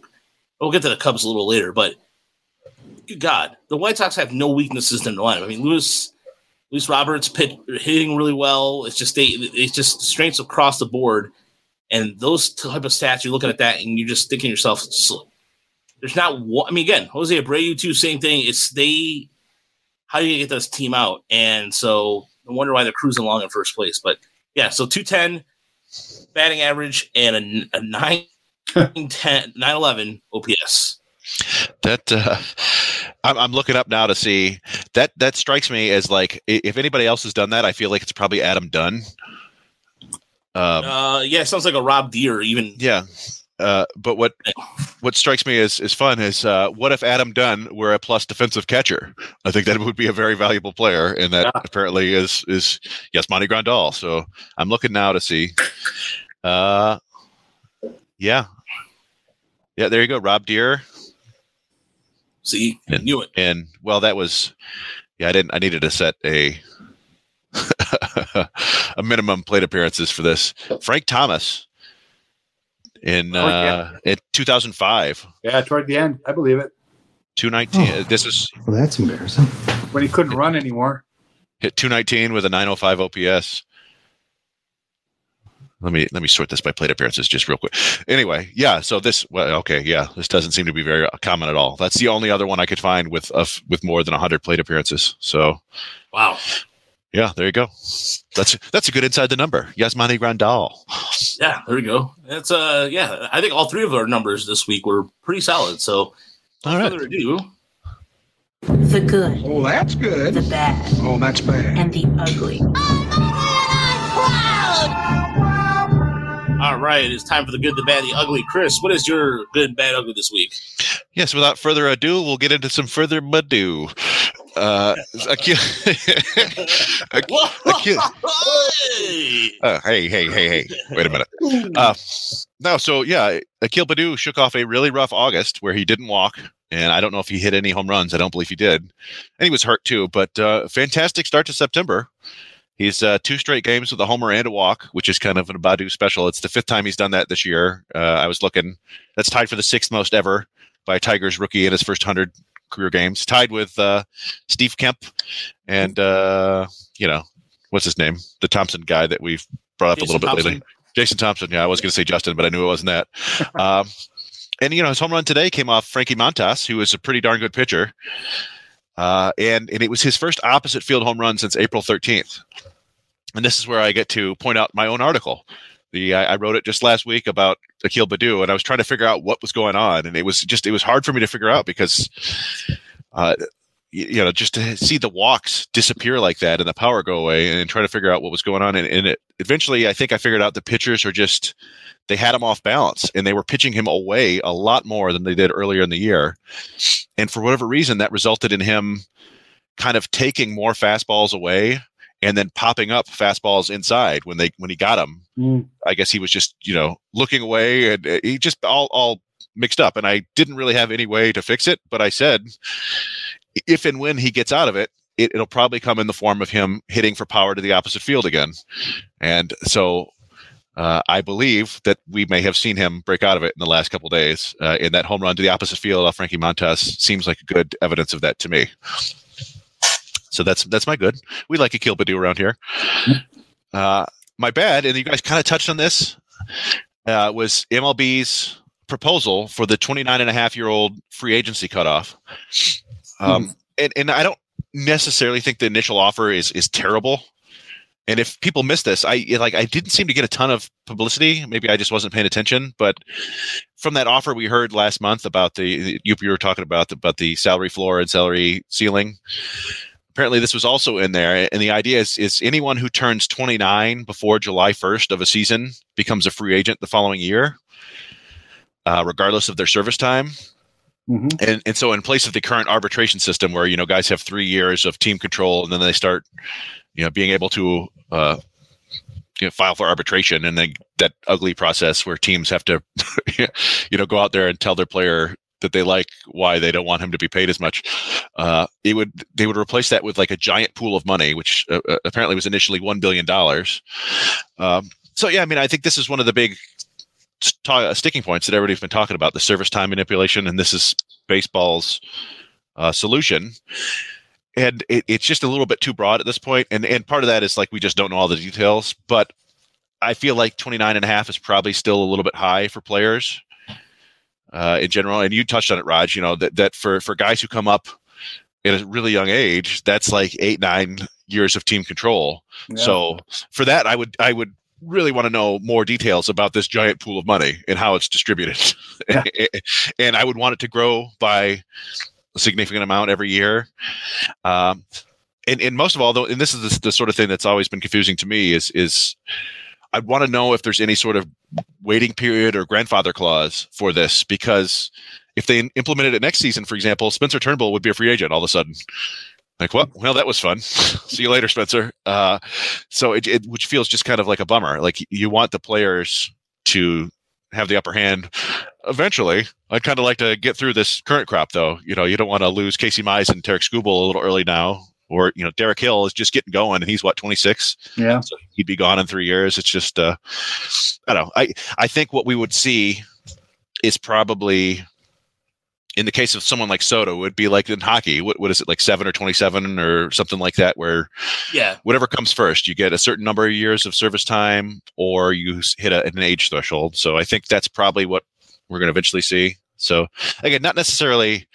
we'll get to the Cubs a little later, but good God, the White Sox have no weaknesses in the lineup. I mean, Luis, Luis Roberts pit, hitting really well. It's just they, it's just strengths across the board, and those type of stats. You're looking at that, and you're just thinking to yourself, "So, there's not one. I mean, again, Jose Abreu too, same thing. It's they. How do you get this team out? And so, I wonder why they're cruising along in first place. But yeah, so 210 batting average and a, a 9, 10, 911 OPS. That uh, I'm, I'm looking up now to see that that strikes me as like if anybody else has done that, I feel like it's probably Adam Dunn. Um, Uh, yeah, it sounds like a Rob Deer. Even yeah, uh, but what what strikes me as is fun is uh, what if Adam Dunn were a plus defensive catcher? I think that would be a very valuable player, and that Yeah. apparently is is Yasmani Grandal. So I'm looking now to see. Uh, yeah, yeah. There you go, Rob Deer. see, Yeah. knew it. and well that was yeah, I didn't. I needed to set a a minimum plate appearances for this. Frank Thomas in Oh, yeah. uh, in 2005, Yeah, toward the end, I believe it. 219. This is Well, that's embarrassing. When he couldn't run anymore. hit 219 with a 905 OPS. Let me let me sort this by plate appearances just real quick. Anyway, yeah. So this, well, okay, yeah. This doesn't seem to be very common at all. That's the only other one I could find with of with more than 100 plate appearances. So Wow. Yeah, there you go. That's that's a good inside the number. Yasmani Grandal. Yeah, there we go. It's uh yeah, I think all three of our numbers this week were pretty solid. So All without right. further ado, The good, Oh, that's good. the bad, Oh, that's bad. and the ugly. all right, it's time for the good, the bad, the ugly. Chris, what is your good, bad, ugly this week? Yes. Without further ado, we'll get into some further ado. Uh, Akil, Akil! Uh, hey, hey, hey, hey! Wait a minute. Uh, no, so yeah, Akil Baddoo shook off a really rough August where he didn't walk, and I don't know if he hit any home runs. I don't believe he did, and he was hurt too. But uh, fantastic start to September. He's uh, two straight games with a homer and a walk, which is kind of an Baddoo special. It's the fifth time he's done that this year. Uh, I was looking; that's tied for the sixth most ever by a Tigers rookie in his first hundred career games, tied with uh, Steve Kemp and uh, you know what's his name, the Thompson guy that we've brought up Jason a little bit Thompson. lately. Jason Thompson. Yeah, I was going to say Justin, but I knew it wasn't that. um, and you know, his home run today came off Frankie Montas, who is a pretty darn good pitcher. Uh, and and it was his first opposite field home run since April 13th. And this is where I get to point out my own article. The I, I wrote it just last week about Akil Baddoo, and I was trying to figure out what was going on, and it was just it was hard for me to figure out because, uh, you, know, just to see the walks disappear like that and the power go away, and try to figure out what was going on, and, and it eventually I think I figured out the pitchers are just they had him off balance and they were pitching him away a lot more than they did earlier in the year. And for whatever reason, that resulted in him kind of taking more fastballs away and then popping up fastballs inside when they when he got them. Mm. I guess he was just you know looking away and uh, he just all all mixed up. And I didn't really have any way to fix it, but I said if and when he gets out of it. It, it'll probably come in the form of him hitting for power to the opposite field again, and so uh, I believe that we may have seen him break out of it in the last couple days. Uh, in that home run to the opposite field off Frankie Montas seems like good evidence of that to me. So that's that's my good. We like Akil Baddoo around here. Uh, my bad, and you guys kind of touched on this, uh, was MLB's proposal for the 29 and a half year old free agency cutoff. Um, and, and I don't necessarily think the initial offer is is terrible. And if people miss this, I like I didn't seem to get a ton of publicity. Maybe I just wasn't paying attention. But from that offer we heard last month about the you, you were talking about the, about the salary floor and salary ceiling. Apparently, this was also in there, and the idea is is anyone who turns 29 before July 1st of a season becomes a free agent the following year, uh, regardless of their service time. hmm And and so in place of the current arbitration system where you know guys have three years of team control and then they start you know being able to uh, you know, file for arbitration and then that ugly process where teams have to you know go out there and tell their player that they like why they don't want him to be paid as much. Uh, it would they would replace that with like a giant pool of money, which uh, uh, apparently was initially one billion dollars. Um, so yeah, I mean, I think this is one of the big uh, sticking points that everybody's been talking about: the service time manipulation, and this is baseball's uh, solution. And it, it's just a little bit too broad at this point, and and part of that is like we just don't know all the details. But I feel like 29 and a half is probably still a little bit high for players uh, in general. And you touched on it, Raj. You know that that for for guys who come up at a really young age, that's like eight nine years of team control. So for that, I would I would really want to know more details about this giant pool of money and how it's distributed. Yeah. and I would want it to grow by a significant amount every year. Um, and, and most of all, though, and this is the, the sort of thing that's always been confusing to me is is I'd want to know if there's any sort of waiting period or grandfather clause for this because if they implemented it next season, for example, Spencer Turnbull would be a free agent all of a sudden. Like, well, well, that was fun. See you later, Spencer. Uh, so it, it, which feels just kind of like a bummer. Like you want the players to have the upper hand eventually. I'd kind of like to get through this current crop, though. You know, you don't want to lose Casey Mize and Tarek Skubal a little early now, or you know, Derek Hill is just getting going, and he's what 26, Yeah. so he'd be gone in three years. It's just, uh, I don't know. I I think what we would see is probably in the case of someone like Soto would be like in hockey. What what is it like seven or 27 or something like that, where Yeah. whatever comes first, you get a certain number of years of service time, or you hit a, an age threshold. So I think that's probably what we're going to eventually see. So again, not necessarily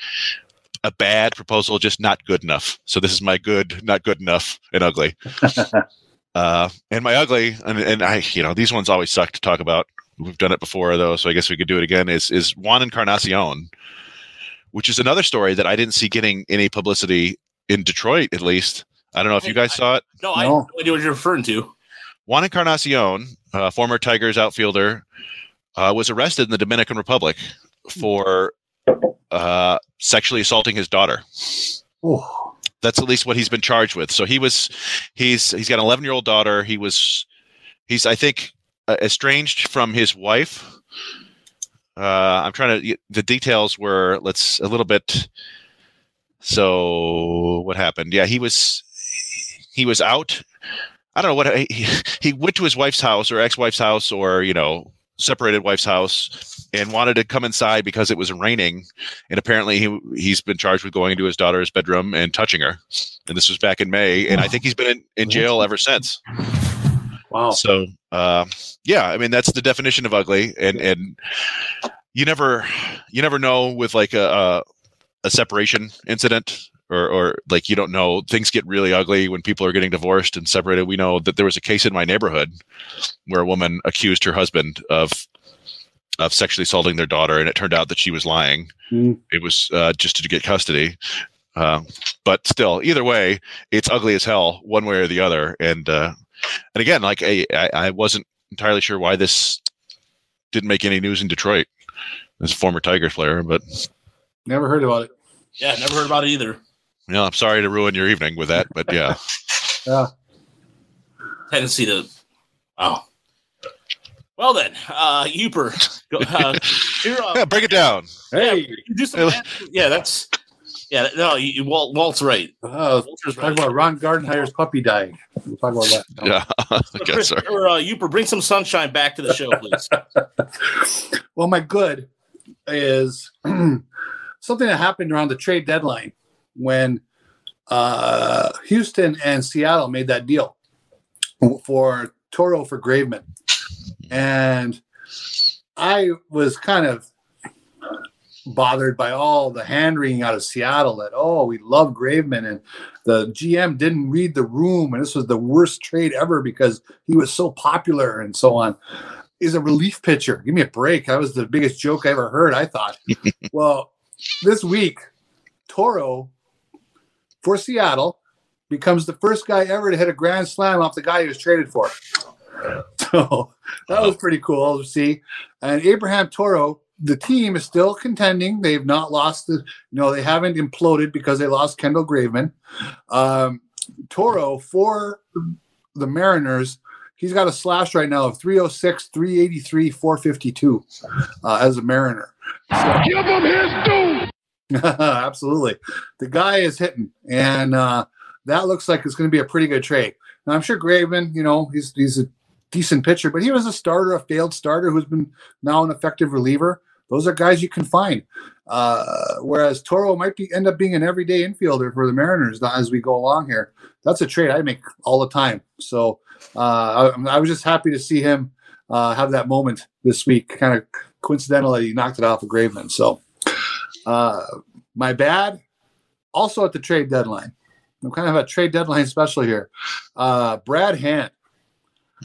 a bad proposal, just not good enough. So this is my good, not good enough, and ugly. uh, and my ugly, and, and I, you know, these ones always suck to talk about. We've done it before though, so I guess we could do it again. Is is Juan Encarnacion, which is another story that I didn't see getting any publicity in Detroit, at least. I don't know if you guys saw it. No, I No. have no idea what you're referring to. Juan Encarnacion, uh, former Tigers outfielder, uh, was arrested in the Dominican Republic for uh, sexually assaulting his daughter. Oh, That's at least what he's been charged with. So he was, he's he's got an 11 year old daughter. He was, he's I think uh, estranged from his wife. Uh, I'm trying to. The details were let's a little bit. So what happened? Yeah, he was he was out. I don't know what he, he went to his wife's house or ex-wife's house or you know separated wife's house and wanted to come inside because it was raining and apparently he he's been charged with going into his daughter's bedroom and touching her and this was back in May and I think he's been in, in jail ever since. wow. So uh, yeah, I mean that's the definition of ugly, and and you never you never know with like a a, a separation incident. Or, or like you don't know things get really ugly when people are getting divorced and separated. We know that there was a case in my neighborhood where a woman accused her husband of of sexually assaulting their daughter, and it turned out that she was lying. Mm. It was uh, just to get custody. Um, but still, either way, it's ugly as hell, one way or the other. And uh, and again, like I, I, I wasn't entirely sure why this didn't make any news in Detroit as a former Tigers player, but Never heard about it. Yeah, never heard about it either. you know, I'm sorry to ruin your evening with that, but yeah, Yeah. Tendency to. Oh. Well then, uh, Uper, go, uh, here, uh, yeah, break it down. Hey, do some. Yeah, that's. Yeah, no, you, Walt, Walt's right. uh, Walter's talk right. about Ron Gardenhire's puppy dying. We'll talk about that. Yeah, I guess so. Or, uh, Uper, bring some sunshine back to the show, please. well, my good is something that happened around the trade deadline when uh, Houston and Seattle made that deal for Toro for Graveman. And I was kind of bothered by all the hand wringing out of Seattle that, oh, we love Graveman. And the GM didn't read the room. And this was the worst trade ever because he was so popular and so on is a relief pitcher. Give me a break. That was the biggest joke I ever heard, I thought. well, this week, Toro for Seattle becomes the first guy ever to hit a grand slam off the guy he was traded for. So that was pretty cool to see. And Abraham Toro, the team is still contending. They've not lost the, you know, they haven't imploded because they lost Kendall Graveman. Um, Toro for the Mariners he's got a slash right now of 306, 383, 452 uh, as a Mariner. Give him his due. Absolutely. The guy is hitting, and uh, that looks like it's going to be a pretty good trade. Now, I'm sure Graveman, you know, he's, he's a decent pitcher, but he was a starter, a failed starter who's been now an effective reliever. Those are guys you can find. Uh, whereas Toro might be end up being an everyday infielder for the Mariners as we go along here. That's a trade I make all the time. So uh, I, I was just happy to see him uh, have that moment this week. Kind of coincidentally, he knocked it off of Graveman. So uh, my bad. Also at the trade deadline, I'm kind of a trade deadline special here. Uh, Brad Hand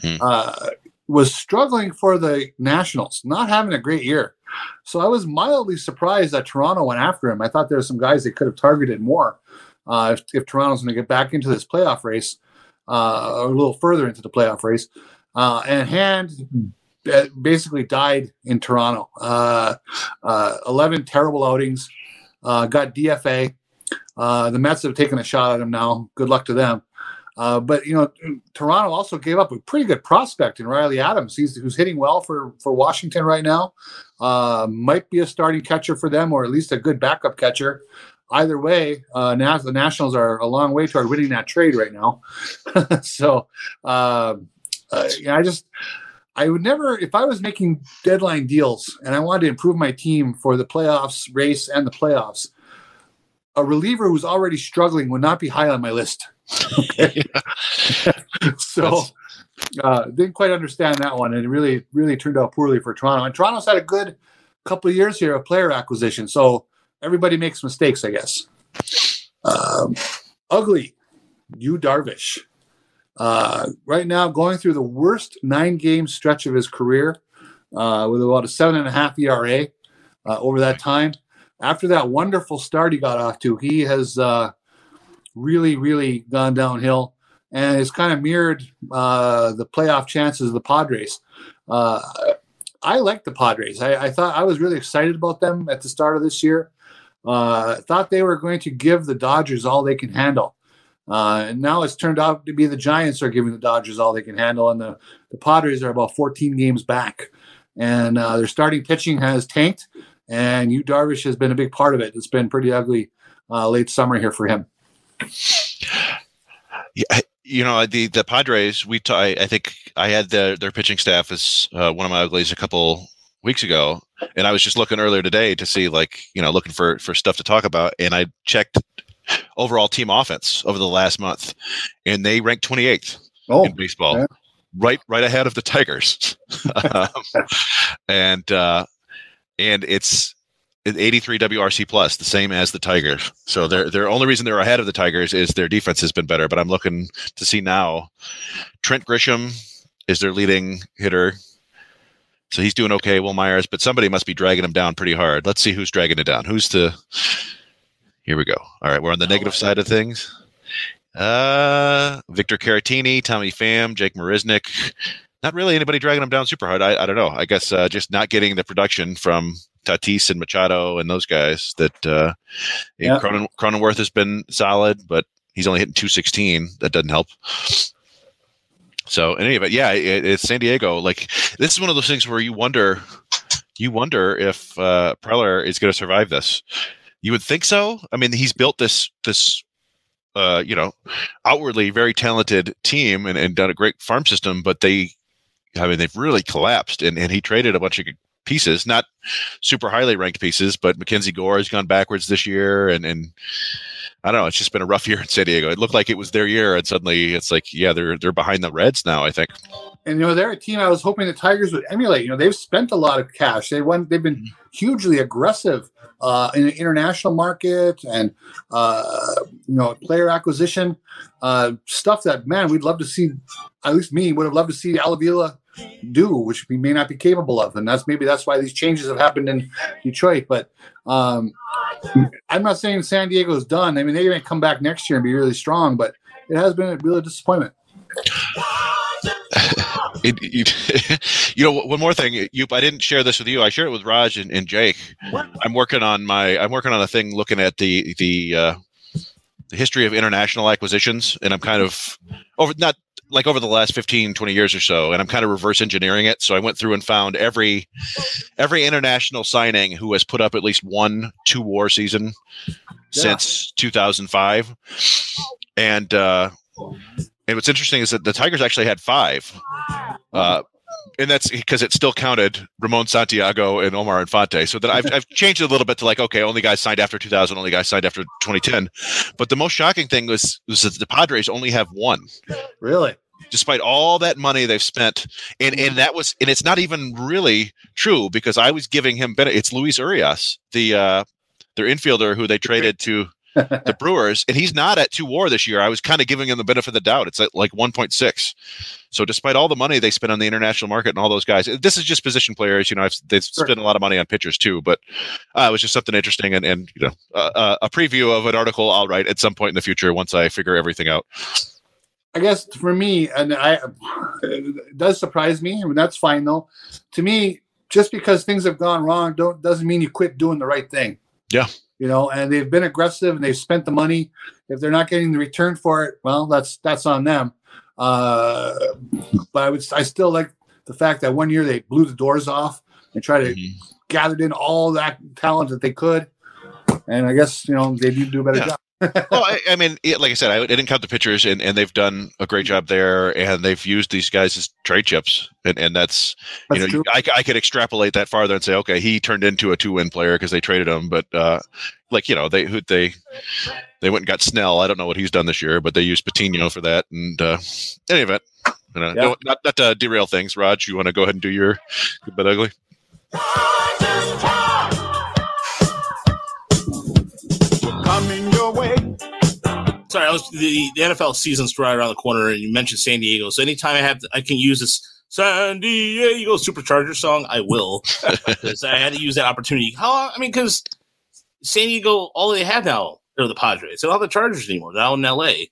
Hmm. uh, was struggling for the Nationals, not having a great year. So I was mildly surprised that Toronto went after him. I thought there were some guys they could have targeted more uh, if, if Toronto's going to get back into this playoff race uh, or a little further into the playoff race. Uh, and Hand basically died in Toronto. Uh, uh, 11 terrible outings, got DFA. The Mets have taken a shot at him now. Good luck to them. Uh, but you know, Toronto also gave up a pretty good prospect in Riley Adams. He's who's hitting well for for Washington right now. Uh, might be a starting catcher for them, or at least a good backup catcher. either way, uh, now the Nationals are a long way toward winning that trade right now. so, uh, uh, I just I would never if I was making deadline deals and I wanted to improve my team for the playoffs race and the playoffs. A reliever who's already struggling would not be high on my list. Okay. so uh, didn't quite understand that one, and it really, really turned out poorly for Toronto. And Toronto's had a good couple of years here of player acquisition, so everybody makes mistakes, I guess. Um, ugly, Yu Darvish. Uh, right now, going through the worst nine-game stretch of his career, uh, with about a seven and a half ERA uh, over that time. After that wonderful start he got off to, he has uh, really, really gone downhill and it's kind of mirrored uh, the playoff chances of the Padres. Uh, I like the Padres. I, I, thought I was really excited about them at the start of this year. Uh, thought they were going to give the Dodgers all they can handle. Uh, and now it's turned out to be the Giants are giving the Dodgers all they can handle, and the, the Padres are about 14 games back. And uh, their starting pitching has tanked, and Yu Darvish has been a big part of it. It's been pretty ugly uh, late summer here for him. Yeah, you know the the Padres. We t- I, I think I had the, their pitching staff as uh, one of my uglies a couple weeks ago, and I was just looking earlier today to see like you know looking for for stuff to talk about, and I checked overall team offense over the last month, and they ranked 28th oh, in baseball, yeah. right right ahead of the Tigers, um, and uh, and it's 83 WRC plus, the same as the Tigers. So their their only reason they're ahead of the Tigers is their defense has been better. But I'm looking to see now. Trent Grisham is their leading hitter. So he's doing okay, Wil Myers, but somebody must be dragging him down pretty hard. Let's see who's dragging it down. Who's the Here we go. All right, we're on the negative side of things. Uh Victor Caratini, Tommy Pham, Jake Marisnick. Not really anybody dragging him down super hard. I, I don't know. I guess uh, just not getting the production from Tatis and Machado and those guys. That uh, yeah. Cronin, Cronenworth has been solid, but he's only hitting 216. That doesn't help. So, in any event, yeah, it, it's San Diego. Like this is one of those things where you wonder, you wonder if uh, Preller is going to survive this. You would think so. I mean, he's built this this uh, you know, outwardly very talented team and, and done a great farm system, but they I mean, they've really collapsed, and, and he traded a bunch of pieces, not super highly ranked pieces, but Mackenzie Gore has gone backwards this year, and and I don't know, it's just been a rough year in San Diego. It looked like it was their year, and suddenly it's like, yeah, they're they're behind the Reds now. I think. And you know, they're a team I was hoping the Tigers would emulate. You know, they've spent a lot of cash. They went. They've been mm-hmm. hugely aggressive uh, in the international market and uh, you know player acquisition uh, stuff that man we'd love to see. At least me would have loved to see Al Avila do, which we may not be capable of, and that's maybe that's why these changes have happened in Detroit. But um, I'm not saying San Diego is done. I mean, they may come back next year and be really strong, but it has been a real disappointment. It, it, you know, one more thing, you, I didn't share this with you. I shared it with Raj and, and Jake. I'm working on my, I'm working on a thing looking at the the uh, the history of international acquisitions, and I'm kind of over not like over the last 15 20 years or so and i'm kind of reverse engineering it so i went through and found every every international signing who has put up at least one two war season yeah. since 2005 and uh and what's interesting is that the tigers actually had five uh and that's because it still counted Ramon Santiago and Omar Infante. So that I've, I've changed it a little bit to like, okay, only guys signed after 2000, only guys signed after 2010. But the most shocking thing was, was that the Padres only have one. Really? Despite all that money they've spent, and and that was, and it's not even really true because I was giving him better. It's Luis Urias, the uh, their infielder who they traded to the Brewers, and he's not at two WAR this year. I was kind of giving him the benefit of the doubt. It's at like 1.6. So despite all the money they spend on the international market and all those guys, this is just position players. You know, I've, they've sure. spent a lot of money on pitchers too. But uh, it was just something interesting, and and you know, uh, uh, a preview of an article I'll write at some point in the future once I figure everything out. I guess for me, and I, it does surprise me. and that's fine though. To me, just because things have gone wrong, don't doesn't mean you quit doing the right thing. Yeah you know, and they've been aggressive and they've spent the money. If they're not getting the return for it, well, that's that's on them. Uh, but I would I still like the fact that one year they blew the doors off and tried to mm-hmm. gathered in all that talent that they could. and I guess you know they need to do a better Yeah. job. Well, I, I mean, it, like I said, I, I didn't count the pitchers, and, and they've done a great job there, and they've used these guys as trade chips, and, and that's you know. I, I could extrapolate that farther and say, okay, he turned into a two-win player because they traded him, but uh, like you know, they who they they went and got Snell. I don't know what he's done this year, but they used Patino for that, and uh, any event, you know, Yeah. no, not not to derail things. Raj, you want to go ahead and do your good but ugly? Sorry, I was the, the NFL season's right around the corner, and you mentioned San Diego. So anytime I have, I can use this San Diego Supercharger song, I will, because I had to use that opportunity. How? I mean, because San Diego, all they have now are the Padres. They don't have the Chargers anymore. They're out in L.A.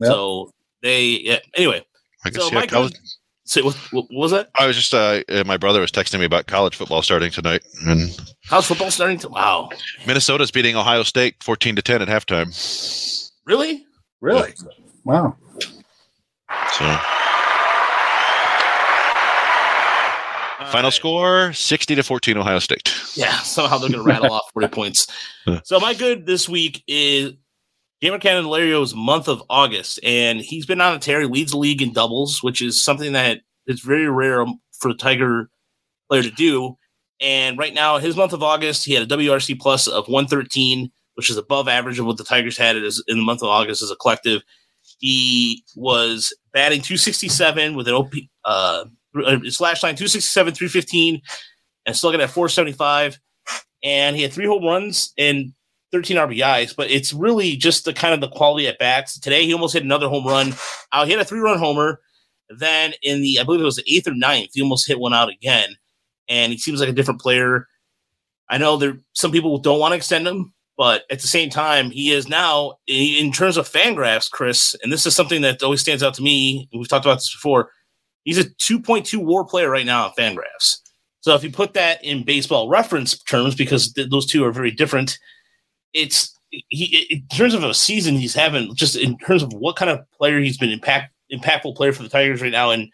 Yep. So they, yeah. Anyway, I so yeah, my college- good, so what, what was that? I was just uh, uh, my brother was texting me about college football starting tonight, and How's football starting to? Wow, Minnesota's beating Ohio State fourteen to ten at halftime. Really? Really? Wow. So final score sixty to fourteen Ohio State. Yeah, somehow they're going to rattle off 40 points. So my good this week is Jeimer Candelario's month of August, and he's been on a tear. He leads the league in doubles, which is something that is very rare for a Tiger player to do. And right now, his month of August, he had a WRC plus of 113, which is above average of what the Tigers had in the month of August as a collective. He was batting 267 with an OP, uh, uh, slash line 267, 315, and still got at 475. And he had three home runs and 13 RBIs, but it's really just the kind of the quality at bats. Today, he almost hit another home run. Uh, he had a three run homer. Then in the, I believe it was the eighth or ninth, he almost hit one out again. And he seems like a different player. I know there some people don't want to extend him, but at the same time, he is now in terms of Fangraphs, Chris, and this is something that always stands out to me. We've talked about this before. He's a 2.2 WAR player right now on Fangraphs. So if you put that in baseball reference terms, because th- those two are very different, it's he in terms of a season he's having, just in terms of what kind of player he's been impact impactful player for the Tigers right now, and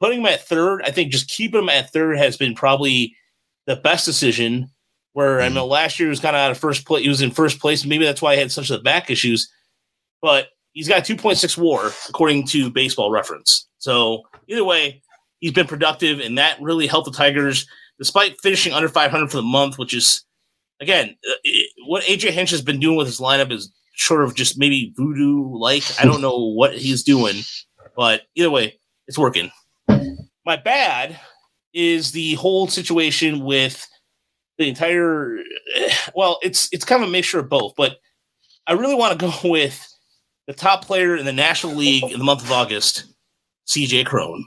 putting him at third, I think just keeping him at third has been probably the best decision. Where I know last year he was kind of out of first place, he was in first place. Maybe that's why he had such the back issues. But he's got 2.6 WAR according to Baseball Reference. So either way, he's been productive, and that really helped the Tigers, despite finishing under 500 for the month, which is again uh, it, what AJ Hinch has been doing with his lineup is sort of just maybe voodoo like. I don't know what he's doing, but either way, it's working. My bad is the whole situation with the entire. Well, it's it's kind of a mixture of both, but I really want to go with the top player in the National League in the month of August, CJ Cron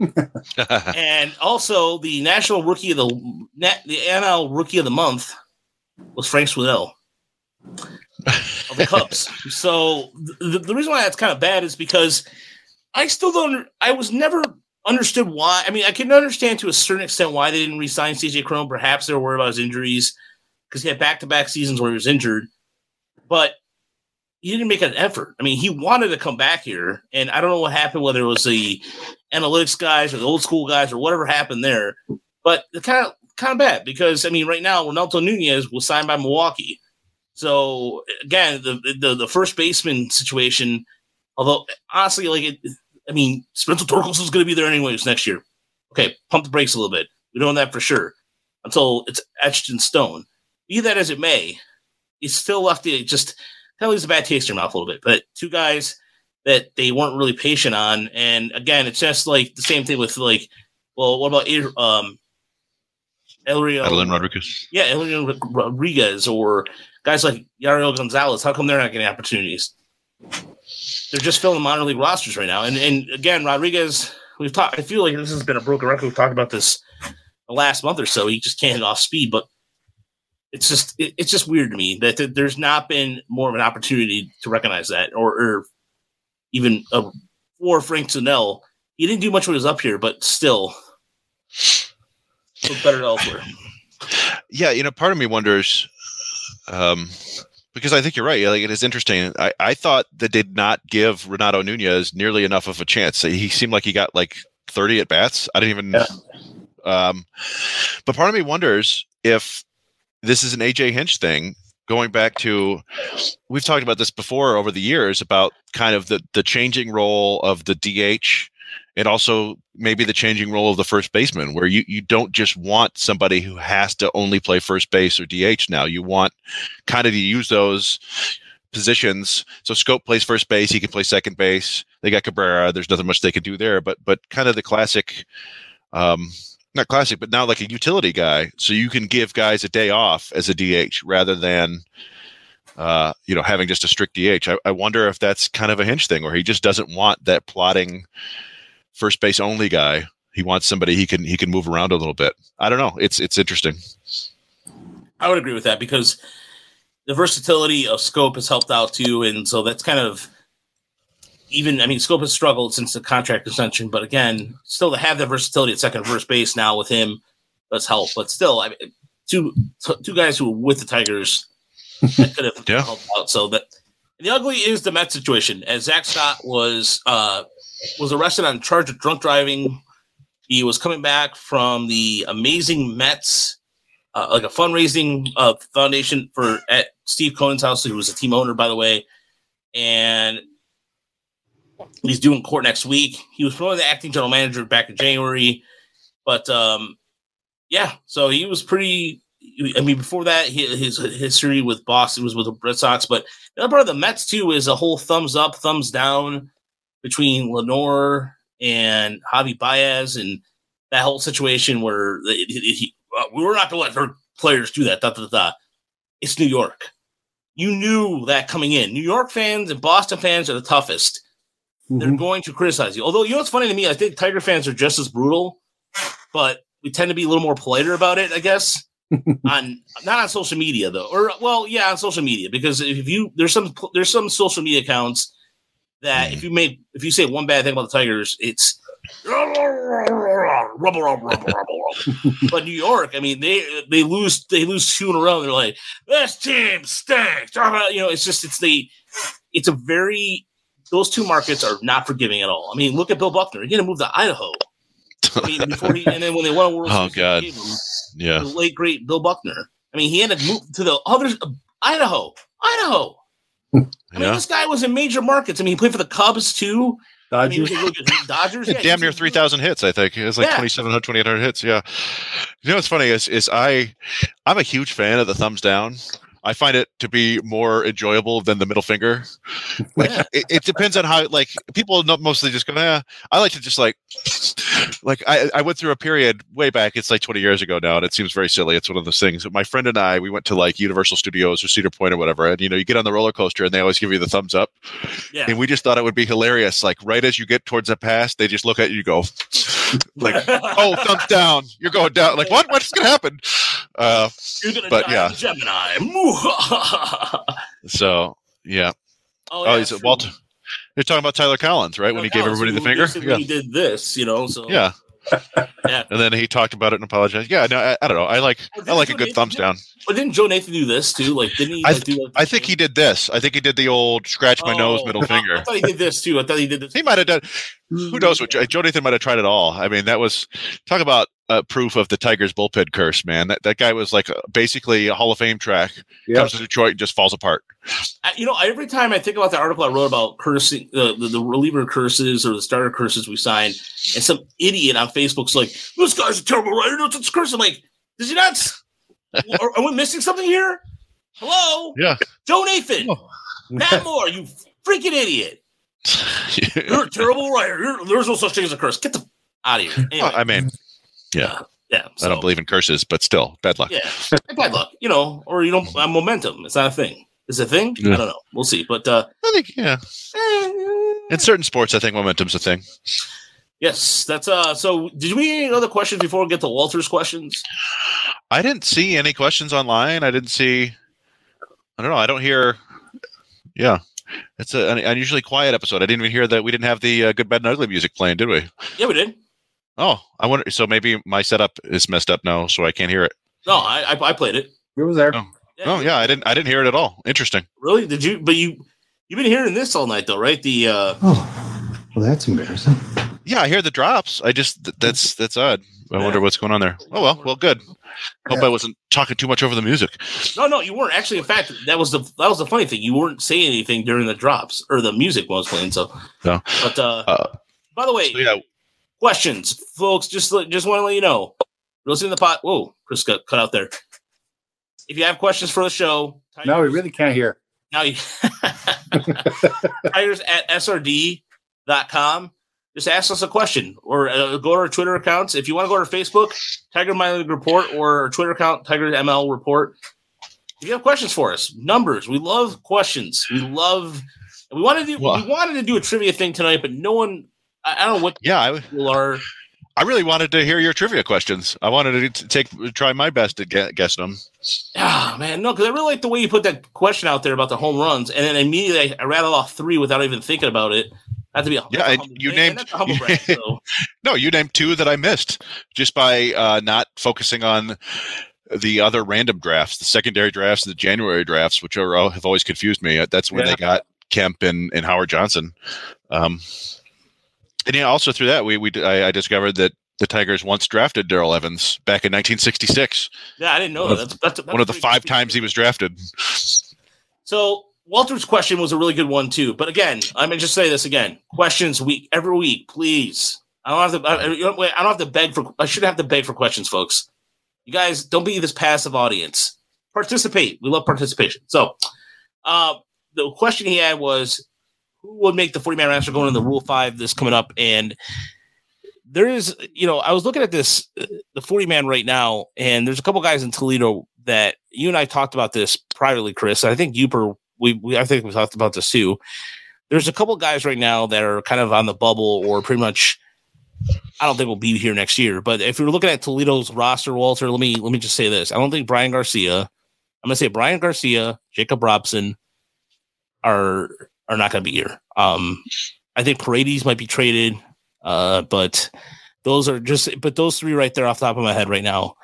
and also the national rookie of the na- the NL rookie of the month was Frank Schwindel of the Cubs. so the, the reason why that's kind of bad is because I still don't. I was never understood why. I mean, I can understand to a certain extent why they didn't re-sign CJ Cron. Perhaps they were worried about his injuries because he had back-to-back seasons where he was injured, but he didn't make an effort. I mean, he wanted to come back here, and I don't know what happened, whether it was the analytics guys or the old school guys or whatever happened there. But it's kind of kind of bad because I mean, right now Renato Nunez was signed by Milwaukee. So again, the the, the first baseman situation, although honestly, like it, I mean, Spencer Torkelson is going to be there anyways next year. Okay, pump the brakes a little bit. We know that for sure until it's etched in stone. Be that as it may, it's still left it just kind of leaves a bad taste in your mouth a little bit. But two guys that they weren't really patient on, and again, it's just like the same thing with like, well, what about um, Elrio? Aderlin Rodriguez. Yeah, Elio Rodriguez or guys like Yariel Gonzalez. How come they're not getting opportunities? They're just filling minor league rosters right now. And and again, Rodriguez, we've talked. I feel like this has been a broken record. We've talked about this the last month or so. He just can't off speed, but it's just it, it's just weird to me that, that there's not been more of an opportunity to recognize that, or, or even a, for Frank Snell. He didn't do much when he was up here, but still, better elsewhere. Yeah, you know, part of me wonders, um, because I think you're right. Like it is interesting. I, I thought they did not give Renato Nunez nearly enough of a chance. He seemed like he got like 30 at bats. I didn't even. Yeah. Um, but part of me wonders if this is an AJ Hinch thing, going back to we've talked about this before over the years about kind of the the changing role of the DH and also maybe the changing role of the first baseman where you you don't just want somebody who has to only play first base or DH now you want kind of to use those positions so Schoop plays first base he can play second base they got Cabrera there's nothing much they can do there but but kind of the classic um not classic, but now like a utility guy. So you can give guys a day off as a DH rather than, uh, you know, having just a strict DH. I, I wonder if that's kind of a Hinch thing where he just doesn't want that plotting first base only guy. He wants somebody he can he can move around a little bit. I don't know. It's it's interesting. I would agree with that because the versatility of Schoop has helped out too, and so that's kind of even I mean, Schoop has struggled since the contract extension, but again, still to have that versatility at second first base now with him does help. But still, I mean, two two guys who were with the Tigers that could have Yeah. helped out. So that the ugly is the Mets situation. As Zack Scott was uh, was arrested on charge of drunk driving. He was coming back from the amazing Mets, uh, like a fundraising uh, foundation for at Steve Cohen's house, who was a team owner, by the way, and he's doing court next week. He was promoted to acting general manager back in January, but um, yeah, so he was pretty. I mean, before that, his history with Boston was with the Red Sox, but the other part of the Mets too is a whole thumbs up, thumbs down between Lindor and Javi Baez and that whole situation where it, it, he, uh, we were not going to let her players do that. Da, da, da. It's New York. You knew that coming in. New York fans and Boston fans are the toughest. They're going to criticize you. Although, you know what's funny to me? I think Tiger fans are just as brutal, but we tend to be a little more politer about it, I guess. on not on social media though, or well, yeah, on social media because if you there's some there's some social media accounts that if mm-hmm. you make if you say one bad thing about the Tigers, it's rubble, rubble, rubble, rubble. but New York, I mean, they they lose they lose two in a row. They're like, this team stinks. You know, it's just it's the it's a very those two markets are not forgiving at all. I mean, look at Bill Buckner. He's gonna move to Idaho. I mean, before he and then when they won a World Oh Series, God, yeah. the late great Bill Buckner. I mean, he had to move to the other Idaho, Idaho. I mean, Yeah. this guy was in major markets. I mean, he played for the Cubs too. I mean, Dodgers. at Dodgers. Yeah, damn near 3000 hits i think it was like Yeah. 2700 2800 hits yeah you know what's funny is is i i'm a huge fan of the thumbs down i find it to be more enjoyable than the middle finger like it, it depends on how like people not mostly just go yeah i like to just like like I, I went through a period way back it's like 20 years ago now and it seems very silly it's one of those things my friend and i we went to like universal studios or cedar point or whatever and you know you get on the roller coaster and they always give you the thumbs up Yeah. and we just thought it would be hilarious. Like right as you get towards the pass, they just look at you, and go like, "Oh, thumbs down! You're going down!" Like what? What's gonna happen? Uh, You're gonna but die yeah. Gemini. so yeah. oh, Oh, he's true. Walter. You're talking about Tyler Collins, right? when he gave Collins, everybody the finger. Yeah. did this, you know. So Yeah. Yeah. And then he talked about it and apologized. Yeah. No, I, I don't know. I like I like a good thumbs down. But didn't Joe Nathan do this too? Like, didn't he? I Like, do like, I think he did this. I think he did the old scratch my nose Oh, middle I finger. I thought he did this too. I thought he did this. He might have done. Who knows what Joe Nathan might have tried it all. I mean, that was talk about uh, proof of the Tigers bullpen curse, man. That that guy was like uh, basically a Hall of Fame track. Yep. Comes to Detroit and just falls apart. You know, every time I think about the article I wrote about cursing uh, the, the reliever curses or the starter curses we signed, and some idiot on Facebook's like, "This guy's a terrible writer. It's, what's curse." I'm like, "Does he not? are, are we missing something here? Hello, Yeah. Joe Nathan, Matt Moore, you freaking idiot! You're a terrible writer. You're, there's no such thing as a curse. Get the out of here." Anyway, Well, I mean, yeah, yeah, I don't believe in curses, but still, bad luck. Yeah, bad luck, you know, or you don't uh, momentum. It's not a thing. Is it a thing? Yeah. I don't know. We'll see. But uh, I think yeah. In certain sports, I think momentum's a thing. Yes, that's uh. So, did we any other questions before we get to Walter's questions? I didn't see any questions online. I didn't see. I don't know. I don't hear. Yeah, it's a, an unusually quiet episode. I didn't even hear that we didn't have the uh, good, bad, and ugly music playing, did we? Yeah, we did. Oh, I wonder. So maybe my setup is messed up now, so I can't hear it. No, I I, I played it. It was there. Oh. Oh yeah, I didn't. I didn't hear it at all. Interesting. Really? Did you? But you you've been hearing this all night though, right? The uh. Oh, well, that's embarrassing. Yeah, I hear the drops. I just th- that's that's odd. I wonder what's going on there. Oh well, well, good. Hope Yeah. I wasn't talking too much over the music. No, no, you weren't. Actually, in fact, that was the that was the funny thing. You weren't saying anything during the drops or the music was playing. So, No. but uh, Uh, by the way, so yeah, questions, folks. Just just want to let you know. You're listening to the pot. Whoa, Chris got cut out there. If you have questions for the show, No, we really can't hear. now you Tigers at srd.com. Just ask us a question or uh, go to our Twitter accounts. If you want to go to our Facebook, Tiger Minor League Report, or our Twitter account, Tiger ML Report. If you have questions for us, numbers, we love questions. We love, we wanted to Well- we wanted to do a trivia thing tonight, but no one, I, I don't know what yeah. I, people are. I really wanted to hear your trivia questions. I wanted to take try my best to get, guess them. Ah, man, no, because I really like the way you put that question out there about the home runs, and then immediately I, I rattled off three without even thinking about it. Not to be a, Yeah, a you named- humble so. No, you named two that I missed just by uh, not focusing on the other random drafts, the secondary drafts, the January drafts, which are have always confused me. That's when Yeah. they got Kemp and, and Howard Johnson. Um, and yeah, also through that, we we I, I discovered that the Tigers once drafted Darrell Evans back in 1966. Yeah, I didn't know that. That's, that's, that's one of the five times he was drafted. So Walter's question was a really good one too. But again, I'm gonna just say this again: questions week every week, please. I don't have to. I, you know, wait, I don't have to beg for. I shouldn't have to beg for questions, folks. You guys don't be this passive audience. Participate. We love participation. So, uh, the question he had was, who would make the 40 man roster going in the Rule Five this coming up? And there is, you know, I was looking at this, the 40 man right now, and there's a couple guys in Toledo that you and I talked about this privately, Chris. I think Uper, we, we I think we talked about this too. There's a couple guys right now that are kind of on the bubble or pretty much. I don't think we'll be here next year, but if you're looking at Toledo's roster, Walter, let me let me just say this: I don't think Bryan Garcia. I'm gonna say Bryan Garcia, Jacob Robson are are not gonna be here. Um, I think Paredes might be traded, uh, but those are just but those three right there off the top of my head right now,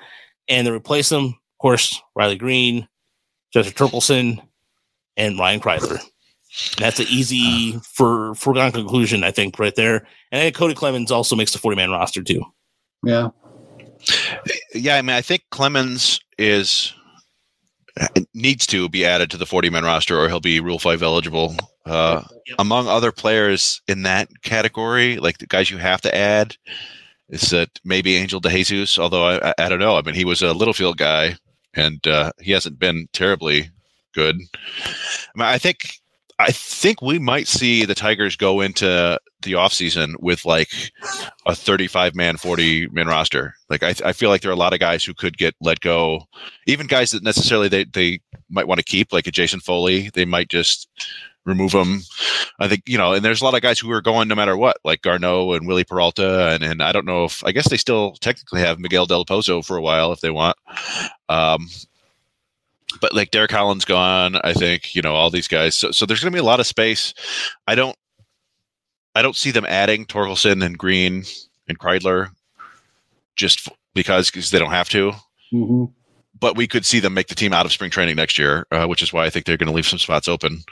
and to replace them, of course, Riley Greene, Jesse Torkelson, and Ryan Kreidler. And that's an easy for foregone conclusion, I think, right there. And then Cody Clemens also makes the 40 man roster too. Yeah. Yeah, I mean, I think Clemens is needs to be added to the 40 man roster or he'll be Rule 5 eligible. Uh, Yep. Among other players in that category, like the guys you have to add, is that maybe Angel DeJesus, although I, I, I don't know. I mean, he was a Littlefield guy and uh, he hasn't been terribly good. I mean, I think. I think we might see the Tigers go into the offseason with like a 35 man, 40 man roster. Like I, I feel like there are a lot of guys who could get let go, even guys that necessarily they, they might want to keep, like a Jason Foley. They might just remove them. I think you know, and there's a lot of guys who are going no matter what, like Garneau and Wily Peralta, and and I don't know if I guess they still technically have Miguel Del Pozo for a while if they want. Um, but like Derek Holland's gone, I think you know all these guys. So so there's going to be a lot of space. I don't I don't see them adding Torkelson and Green and Kreidler just because because they don't have to. hmm But we could see them make the team out of spring training next year, uh, which is why I think they're going to leave some spots open.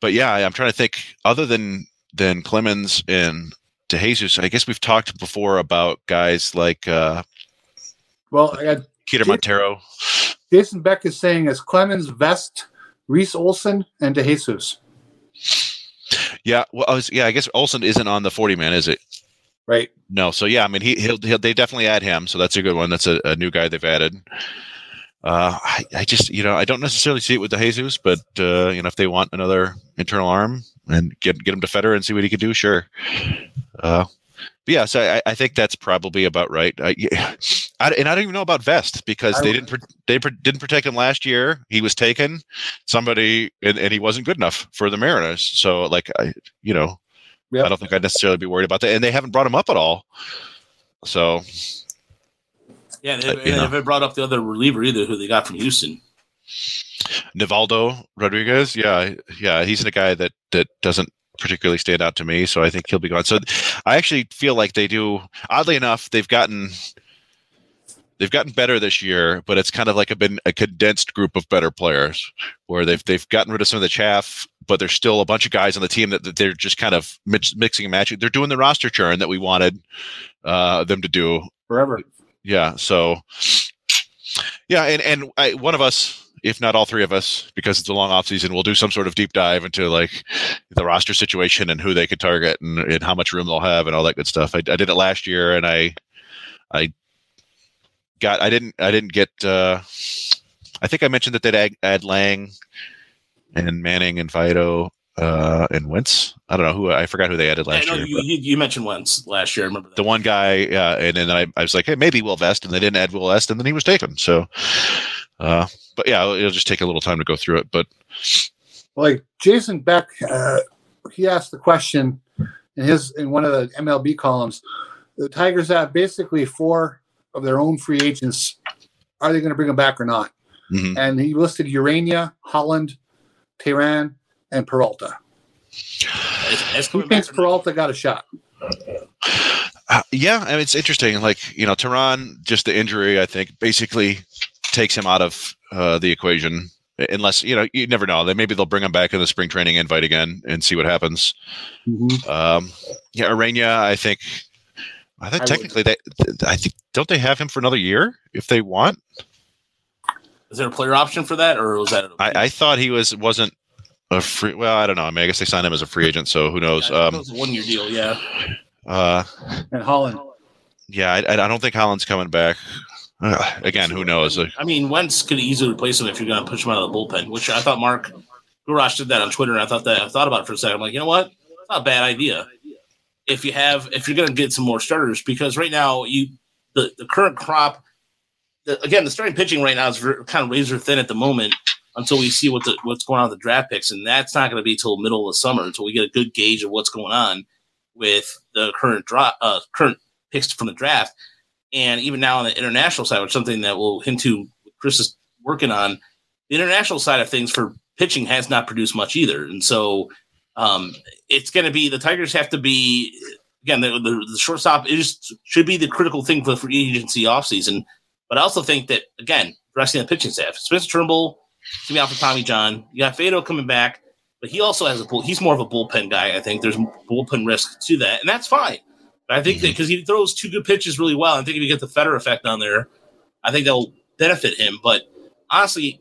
But yeah, I'm trying to think. Other than than Clemens and DeJesus, I guess we've talked before about guys like uh, Well, I got Peter Montero. Jason Beck is saying as Clemens, Vest, Reese Olson, and DeJesus. Yeah, well, I was, yeah, I guess Olson isn't on the 40 man, is it? Right. No, so yeah, I mean he he'll, he'll they definitely add him, so that's a good one. That's a, a new guy they've added. Uh, I, I just you know I don't necessarily see it with the Jesus, but uh, you know if they want another internal arm and get get him to Fetter and see what he can do, sure. Uh, yeah, so I, I think that's probably about right. I, yeah, I, and I don't even know about Vest because they didn't they didn't protect him last year. He was taken, somebody, and, and he wasn't good enough for the Mariners. So like I, you know, Yep. I don't think I'd necessarily be worried about that. And they haven't brought him up at all. So Yeah, they, Uh, they you know. haven't brought up the other reliever either, who they got from Houston. Nivaldo Rodriguez, yeah, yeah, he's a guy that that doesn't particularly stand out to me. So I think he'll be gone. So I actually feel like they do. Oddly enough, they've gotten they've gotten better this year, but it's kind of like a been a condensed group of better players where they've they've gotten rid of some of the chaff, but there's still a bunch of guys on the team that, that they're just kind of mix, mixing and matching. They're doing the roster churn that we wanted uh, them to do forever. Yeah. So, yeah, and and I, one of us, if not all three of us, because it's a long off season, we'll do some sort of deep dive into like the roster situation and who they could target and, and how much room they'll have and all that good stuff. I, I did it last year, and I I got I didn't I didn't get. uh I think I mentioned that they'd add, add Lange and Manning and Faedo uh, and Wentz. I don't know who I forgot who they added last I know year. you, you, you mentioned once last year. I remember that. the one guy, uh, and then I, I was like, hey, maybe Will Vest, and they didn't add Will Vest, and then he was taken. So, uh, but yeah, it'll, it'll just take a little time to go through it. But like Jason Beck, uh, he asked the question in his in one of the MLB columns. The Tigers have basically four of their own free agents. Are they going to bring them back or not? mhm. And he listed Urena, Holland, Teheran, and Peralta. As, as He thinks Peralta got a shot. Uh, yeah, I mean, it's interesting. Like you know, Teheran, just the injury, I think, basically takes him out of uh, the equation. Unless you know, you never know. Then maybe they'll bring him back in the spring training invite again and see what happens. Um, yeah, Urena, I think. I think I would- technically they, I think don't they have him for another year if they want? Is there a player option for that, or was that? I, I thought he was wasn't a free. Well, I don't know. I mean, I guess they signed him as a free agent, so who knows? Yeah, Um, it was a one-year deal. Yeah. uh, And Holland. yeah, I, I don't think Holland's coming back. Uh, again, who knows? I mean, Wentz could easily replace him if you're going to push him out of the bullpen, which I thought Mark Gurash did that on Twitter, and I thought that I thought about it for a second. I'm like, you know what? It's not a bad idea. If you have, if you're going to get some more starters, because right now you the the current crop, the, again, the starting pitching right now is kind of razor thin at the moment until we see what the what's going on with the draft picks, and that's not going to be till middle of the summer until we get a good gauge of what's going on with the current drop, uh, current picks from the draft. And even now on the international side, which is something that we'll hint to Chris is working on, the international side of things for pitching has not produced much either. And so um, it's going to be the Tigers have to be again the, the, the shortstop is should be the critical thing for the free agency offseason. But I also think that again, resting the pitching staff, Spencer Turnbull to be out for Tommy John. You got Faedo coming back, but he also has a bull. He's more of a bullpen guy. I think there's bullpen risk to that, and that's fine. But I think that because he throws two good pitches really well, I think if you get the Fetter effect on there, I think that'll benefit him. But honestly,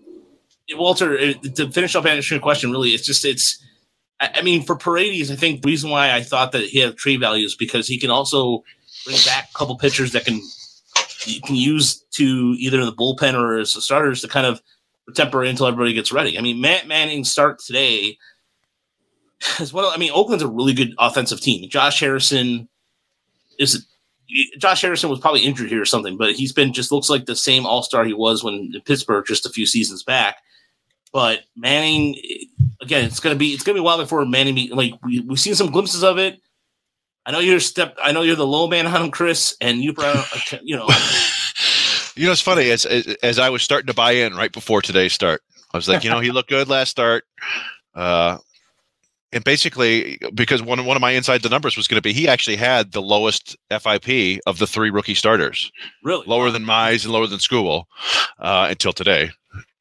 Walter, uh, to finish up answering your question, really, it's just it's. I I mean, for Paredes, I think the reason why I thought that he had trade value is because he can also bring back a couple pitchers that can you can use to either the bullpen or as starters to kind of temporary until everybody gets ready. I mean, Matt Manning start today as well. I mean, Oakland's a really good offensive team. Josh Harrison is Josh Harrison was probably injured here or something, but he's been just looks like the same All Star he was when in Pittsburgh just a few seasons back. But Manning, again, it's gonna be it's gonna be a while before Manning. Like we, we've seen some glimpses of it. I know you're step. I know you're the low man on him, Chris, and you probably you know. you know, it's funny as, as as I was starting to buy in right before today's start. I was like, you know, he looked good last start. Uh, and basically, because one one of my inside the numbers was going to be, he actually had the lowest FIP of the three rookie starters, Really? lower than Mize and lower than Skubal, uh, until today.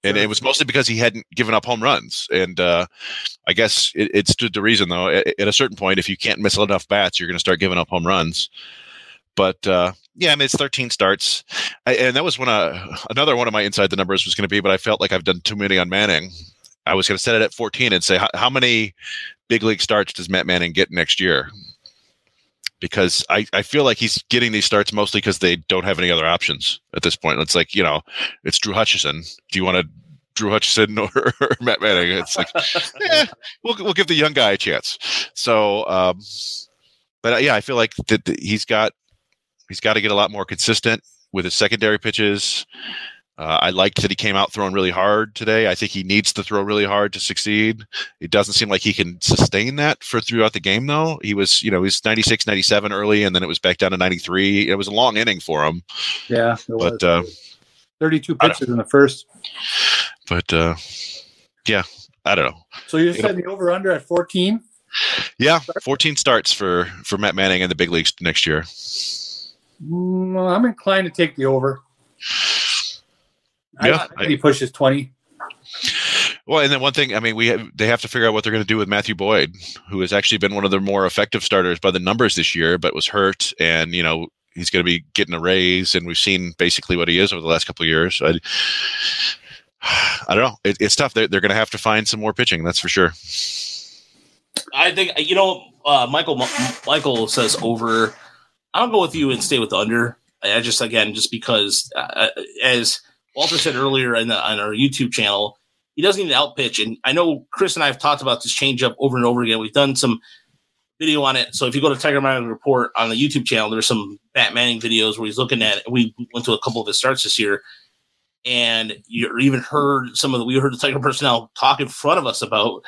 And it was mostly because he hadn't given up home runs. And uh, I guess it, it stood to reason, though. At, at a certain point, if you can't miss enough bats, you're going to start giving up home runs. But uh, yeah, I mean, it's 13 starts, I, and that was when of another one of my inside the numbers was going to be. But I felt like I've done too many on Manning. I was going to set it at 14 and say, how, many big league starts does Matt Manning get next year? Because I, I feel like he's getting these starts mostly because they don't have any other options at this point. It's like, you know, it's Drew Hutchison. Do you want to Drew Hutchison or, or Matt Manning? It's like, yeah, we'll, we'll give the young guy a chance. So, um, but uh, yeah, I feel like that he's got he's got to get a lot more consistent with his secondary pitches. Uh, I liked that he came out throwing really hard today. I think he needs to throw really hard to succeed. It doesn't seem like he can sustain that for throughout the game, though. He was, you know, he was 96, 97 early, and then it was back down to 93. It was a long inning for him. Yeah, it was. But, uh, 32 pitches in the first. but uh, yeah, I don't know. So you're setting the over under at 14? Yeah, 14 starts for for Matt Manning in the big leagues next year. Mm, I'm inclined to take the over. Yeah, I, think he pushes 20. Well, and then one thing, I mean, we have, they have to figure out what they're going to do with Matthew Boyd, who has actually been one of their more effective starters by the numbers this year, but was hurt, and you know he's going to be getting a raise, and we've seen basically what he is over the last couple of years. I, I don't know. It, it's tough. They're, they're going to have to find some more pitching. That's for sure. I think you know uh, Michael. Michael says over. I'll go with you and stay with the under. I just again just because uh, as Walter said earlier in the, on our YouTube channel, he doesn't need to outpitch. And I know Chris and I have talked about this changeup over and over again. We've done some video on it. So if you go to Tiger Manning Report on the YouTube channel, there's some Matt Manning videos where he's looking at it. We went to a couple of his starts this year. And you even heard some of the we heard the Tiger personnel talk in front of us about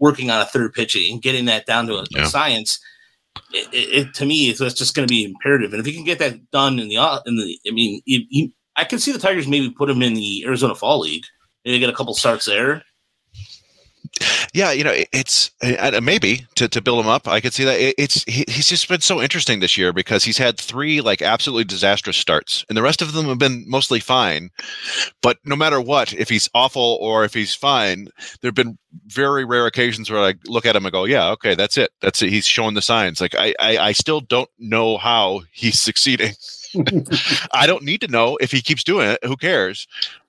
working on a third pitch and getting that down to a, yeah. a science. It, it, to me, it's that's just going to be imperative. And if you can get that done in the in the, I mean, I can see the Tigers maybe put him in the Arizona Fall League maybe get a couple starts there. Yeah, you know, it's uh, maybe to, to build him up. I could see that. It's he, he's just been so interesting this year because he's had three like absolutely disastrous starts, and the rest of them have been mostly fine. But no matter what, if he's awful or if he's fine, there've been very rare occasions where I look at him and go, "Yeah, okay, that's it. That's it. He's showing the signs." Like I, I, I still don't know how he's succeeding. I don't need to know if he keeps doing it. Who cares?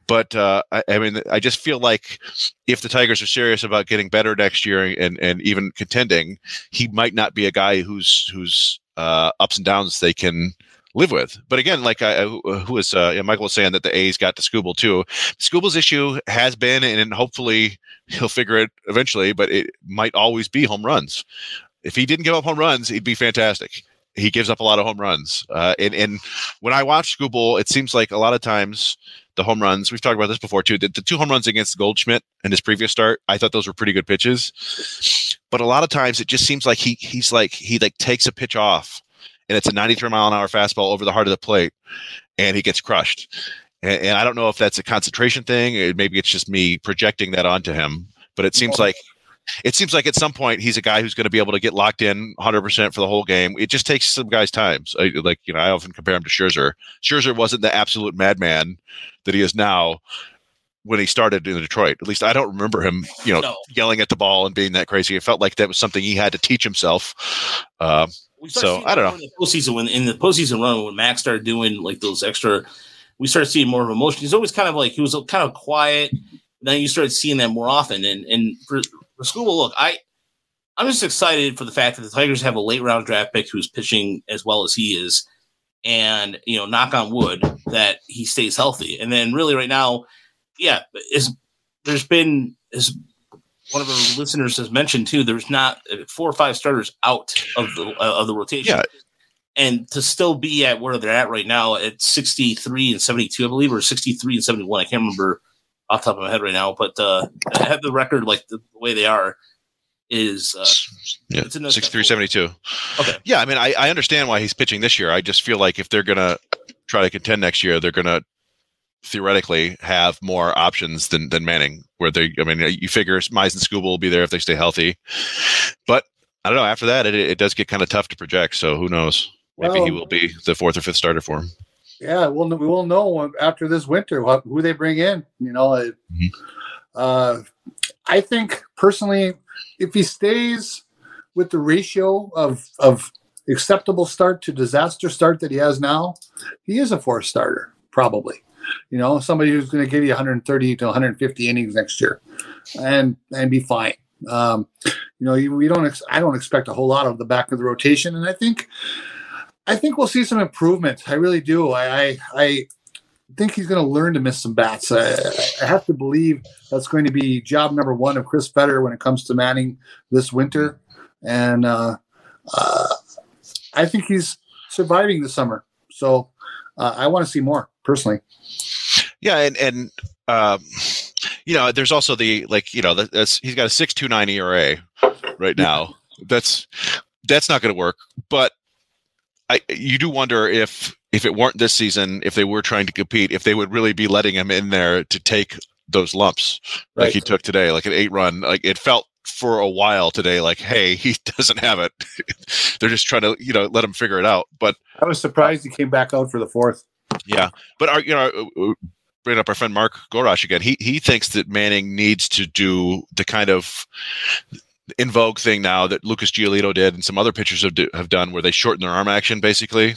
But uh, I, I, mean, I just feel like if the Tigers are serious about getting better next year and and even contending, he might not be a guy whose whose uh, ups and downs they can live with. But again, like I, who was uh, Michael was saying that the A's got to Skubal too. Skubal's issue has been, and hopefully he'll figure it eventually. But it might always be home runs. If he didn't give up home runs, he'd be fantastic he gives up a lot of home runs. Uh, and, and when I watch Skubal, it seems like a lot of times the home runs, we've talked about this before too. The, the, two home runs against Goldschmidt in his previous start, I thought those were pretty good pitches. But a lot of times it just seems like he he's like he like takes a pitch off and it's a 93 mile an hour fastball over the heart of the plate and he gets crushed. And, and I don't know if that's a concentration thing, Or maybe it's just me projecting that onto him. But it seems like it seems like at some point he's a guy who's going to be able to get locked in 100% for the whole game. It just takes some guys' time. So, like, you know, I often compare him to Scherzer. Scherzer wasn't the absolute madman that he is now when he started in Detroit. At least I don't remember him, you know, no. yelling at the ball and being that crazy. It felt like that was something he had to teach himself. Uh, so I don't know. In the postseason, when in the postseason run, when Max started doing like those extra, we started seeing more of emotion. He's always kind of like he was kind of quiet. Then you started seeing that more often, and and for for Skubal, look, I I'm just excited for the fact that the Tigers have a late round draft pick who's pitching as well as he is, and you know, knock on wood that he stays healthy. And then really right now, yeah, is there's been as one of our listeners has mentioned too. There's not four or five starters out of the uh, of the rotation. Yeah. And to still be at where they're at right now at 63 and 72, I believe, or 63 and 71, I can't remember off top of my head right now, but uh, I have the record like the, the way they are is uh, yeah six three seventy two. Okay. Yeah, I mean, I, I understand why he's pitching this year. I just feel like if they're gonna try to contend next year, they're gonna theoretically have more options than than Manning. Where they, I mean, you figure Mize and Skubal will be there if they stay healthy, but I don't know. After that, it, it does get kind of tough to project. So who knows? Maybe well, he will be the fourth or fifth starter for him yeah, we'll we will know after this winter what, who they bring in. You know, mm-hmm. uh, I think personally, if he stays with the ratio of of acceptable start to disaster start that he has now, he is a four starter probably. You know, somebody who's going to give you 130 to 150 innings next year, and and be fine. Um, you know, we don't. Ex- I don't expect a whole lot of the back of the rotation, and I think I think we'll see some improvement. I really do. I I, I think he's going to learn to miss some bats. I, I, have to believe that's going to be job number one of Chris Fetter when it comes to Manning this winter, and uh, uh, I think he's surviving the summer. So uh, I want to see more personally. Yeah, and and um, you know, there's also the like you know that's he's got a six two nine ERA right now. That's that's not going to work, but I, you do wonder if if it weren't this season, if they were trying to compete, if they would really be letting him in there to take those lumps right. like he took today, like an eight run. Like it felt for a while today, like, hey, he doesn't have it. They're just trying to, you know, let him figure it out. But I was surprised he came back out for the fourth. Yeah, but our, you know, uh, uh, bring up our friend Mark Gorash again. He he thinks that Manning needs to do the kind of in vogue thing now that Lucas Giolito did and some other pitchers have, do, have done where they shorten their arm action basically.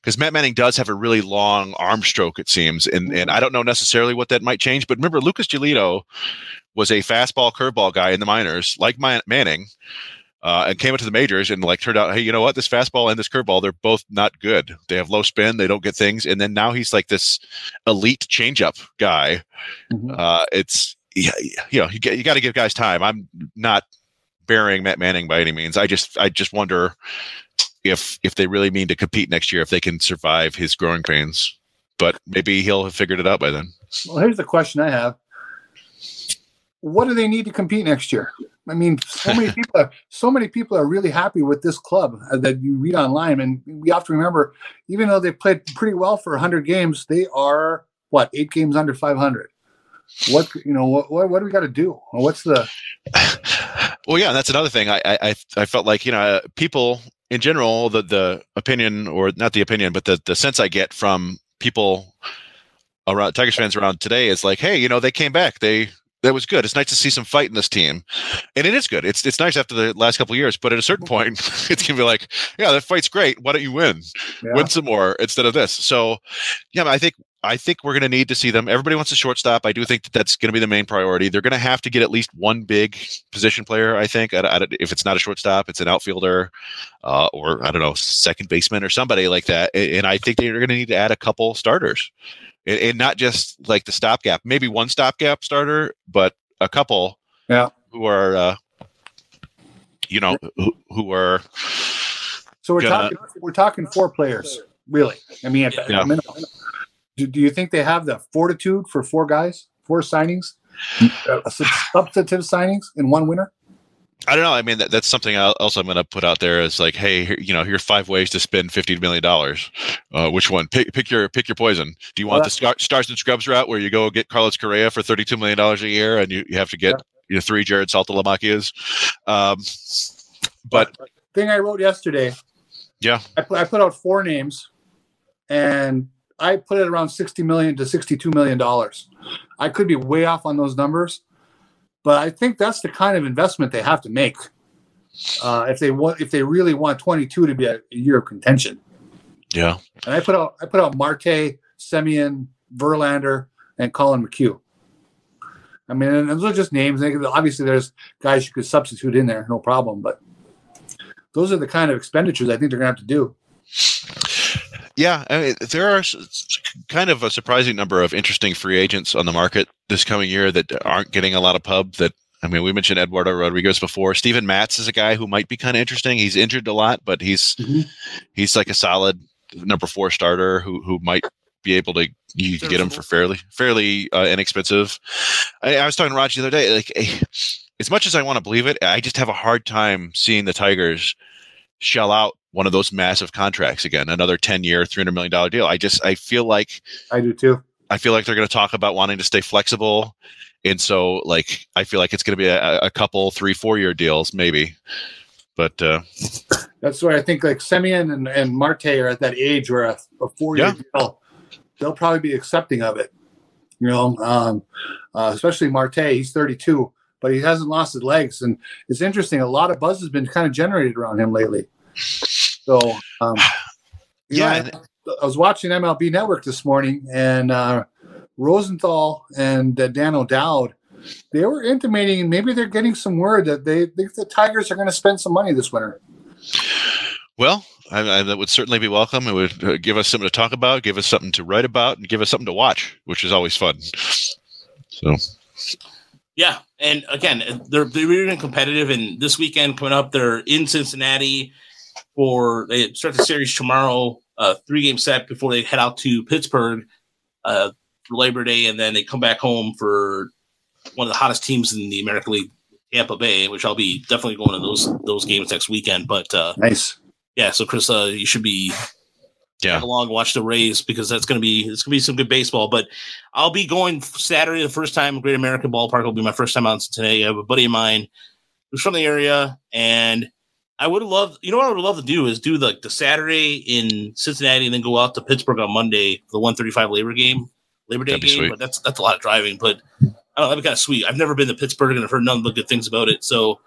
because Matt Manning does have a really long arm stroke, it seems, and and I don't know necessarily what that might change. But remember, Lucas Giolito was a fastball curveball guy in the minors, like Man- Manning, uh, and came into the majors and like turned out, hey, you know what? This fastball and this curveball, they're both not good. They have low spin, they don't get things, and then now he's like this elite changeup guy. Mhm. Uh, it's yeah, you know, you, you got to give guys time. I'm not burying Matt Manning by any means. I just I just wonder if if they really mean to compete next year, if they can survive his growing pains. But maybe he'll have figured it out by then. Well, here's the question I have: What do they need to compete next year? I mean, so many people, are, so many people are really happy with this club uh, that you read online, and we have to remember, even though they played pretty well for 100 games, they are what eight games under 500. What you know? What what, what do we got to do? What's the well, yeah, that's another thing. I I I felt like you know uh, people in general the the opinion or not the opinion, but the the sense I get from people around Tigers fans around today is like, hey, you know, they came back. They that was good. It's nice to see some fight in this team, and it is good. It's it's nice after the last couple of years, but at a certain point, it's gonna be like, yeah, that fight's great. Why don't you win? Yeah. Win some more instead of this. So, yeah, I think I think we're going to need to see them. Everybody wants a shortstop. I do think that that's going to be the main priority. They're going to have to get at least one big position player. I think I, I, if it's not a shortstop, it's an outfielder, uh, or I don't know, second baseman or somebody like that. And, I think they're going to need to add a couple starters, and, and not just like the stopgap. Maybe one stopgap starter, but a couple. Yeah. Who are, uh, you know, who, who are. so we're Gonna- talking we're talking four players, really. I mean, at Yeah. minimum. Do, do you think they have the fortitude for four guys, four signings, uh, substantive signings in one winter? I don't know. I mean, that, that's something else I'm going to put out there is like, hey, here, you know, here's five ways to spend fifty million dollars. Uh, which one? Pick, pick your pick your poison. Do you want Well, the star, stars and scrubs route where you go get Carlos Correa for thirty two million dollars a year and you, you have to get you know, three Jarrod Saltalamacchias? Um, but thing I wrote yesterday, yeah, I put, I put out four names, and I put it around sixty million to sixty-two million dollars. I could be way off on those numbers, but I think that's the kind of investment they have to make uh, if they want if they really want twenty-two to be a, a year of contention. yeah, And I put out I put out Marte, Semien, Verlander, and Collin McHugh. I mean, and those are just names. Obviously, there's guys you could substitute in there, no problem. But those are the kind of expenditures I think they're going to have to do. Yeah. I mean, there are kind of a surprising number of interesting free agents on the market this coming year that aren't getting a lot of pub. That I mean, we mentioned Eduardo Rodriguez before. Steven Matz is a guy who might be kind of interesting. He's injured a lot, but he's Mhm. he's like a solid number four starter who who might be able to you can get him for fairly fairly uh, inexpensive. I, I was talking to Raj the other day. Like, eh, as much as I want to believe it, I just have a hard time seeing the Tigers shell out one of those massive contracts again, another ten year, three hundred million dollar deal. I just I feel like I do too. I feel like they're going to talk about wanting to stay flexible. And so, like, I feel like it's going to be a, a couple, three, four year deals, maybe. But uh, That's where I think like Semien and, and Marte are at that age where a, a four year Yeah. deal, they'll probably be accepting of it. You know, um, uh, especially Marte. He's 32, but he hasn't lost his legs. And it's interesting. A lot of buzz has been kind of generated around him lately. So, um, Yeah, know, I, I was watching MLB Network this morning, and uh, Rosenthal and uh, Dan O'Dowd, they were intimating maybe they're getting some word that they think the Tigers are going to spend some money this winter. well, I, I, that would certainly be welcome. It would uh, give us something to talk about, give us something to write about, and give us something to watch, which is always fun. So, Yeah, and again, they're they're really competitive. And this weekend coming up, they're in Cincinnati for they start the series tomorrow. Uh, three game set before they head out to Pittsburgh uh, for Labor Day, and then they come back home for one of the hottest teams in the American League, Tampa Bay, which I'll be definitely going to those those games next weekend. But uh, Nice. yeah, so Chris, uh, you should be yeah. along, watch the Rays because that's going to be it's going to be some good baseball. But I'll be going Saturday, the first time Great American Ballpark will be my first time out in Cincinnati. I have a buddy of mine who's from the area, and I would love, you know, what I would love to do is do like the Saturday in Cincinnati and then go out to Pittsburgh on Monday for the 135 Labor game, Labor Day game. sweet. But that's that's a lot of driving. But I don't know, that'd be kind of sweet. I've never been to Pittsburgh and I've heard nothing but good things about it. So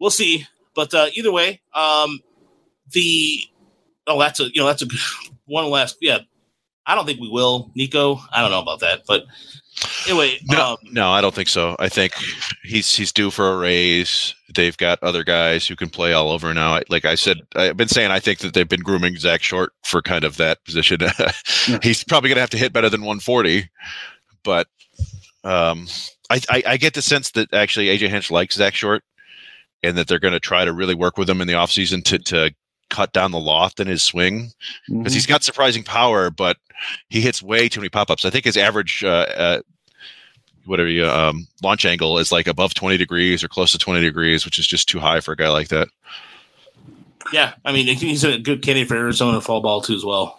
we'll see. But uh, either way, um, the oh, that's a you know that's a one last yeah. I don't think we will, Nico. I don't know about that, but anyway, No, um, no, I don't think so. I think he's he's due for a raise. They've got other guys who can play all over now. Like I said, I've been saying I think that they've been grooming Zack Short for kind of that position. he's probably going to have to hit better than 140, but um, I, I I get the sense that actually AJ Hinch likes Zack Short, and that they're going to try to really work with him in the offseason to to cut down the loft in his swing because he's got surprising power, but he hits way too many pop ups. I think his average, uh, uh, whatever you, um, launch angle is like above 20 degrees or close to 20 degrees, which is just too high for a guy like that. yeah, I mean he's a good candidate for Arizona fall ball too as well.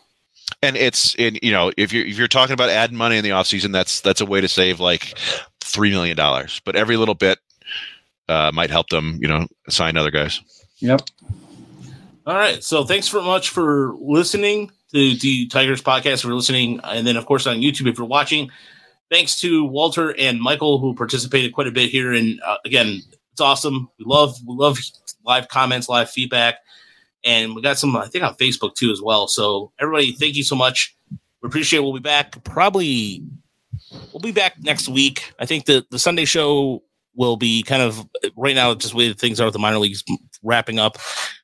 And it's in, you know, if you're, if you're talking about adding money in the offseason, that's, that's a way to save like $3 million, but every little bit, uh, might help them, you know, sign other guys. Yep. All right. So thanks very much for listening to the Tigers podcast. For listening, and then of course on YouTube if you're watching. Thanks to Walter and Michael who participated quite a bit here. And uh, again, it's awesome. We love we love live comments, live feedback, and we got some I think on Facebook too as well. So everybody, thank you so much. We appreciate. it. We'll be back probably. We'll be back next week. I think the the Sunday show will be kind of right now just the way things are with the minor leagues wrapping up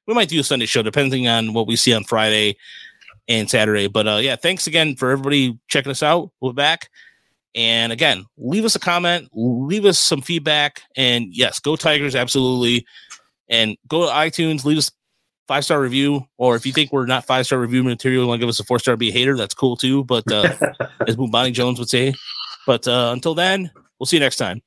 we might do a Sunday show depending on what we see on Friday and Saturday. But uh, yeah, thanks again for everybody checking us out. We'll be back. And again, leave us a comment, leave us some feedback. And yes, go Tigers, absolutely. And go to iTunes, leave us five star review. Or if you think we're not five star review material, you want to give us a four star, be a hater, that's cool too. But uh, as Bonnie Jones would say. But uh, until then, we'll see you next time.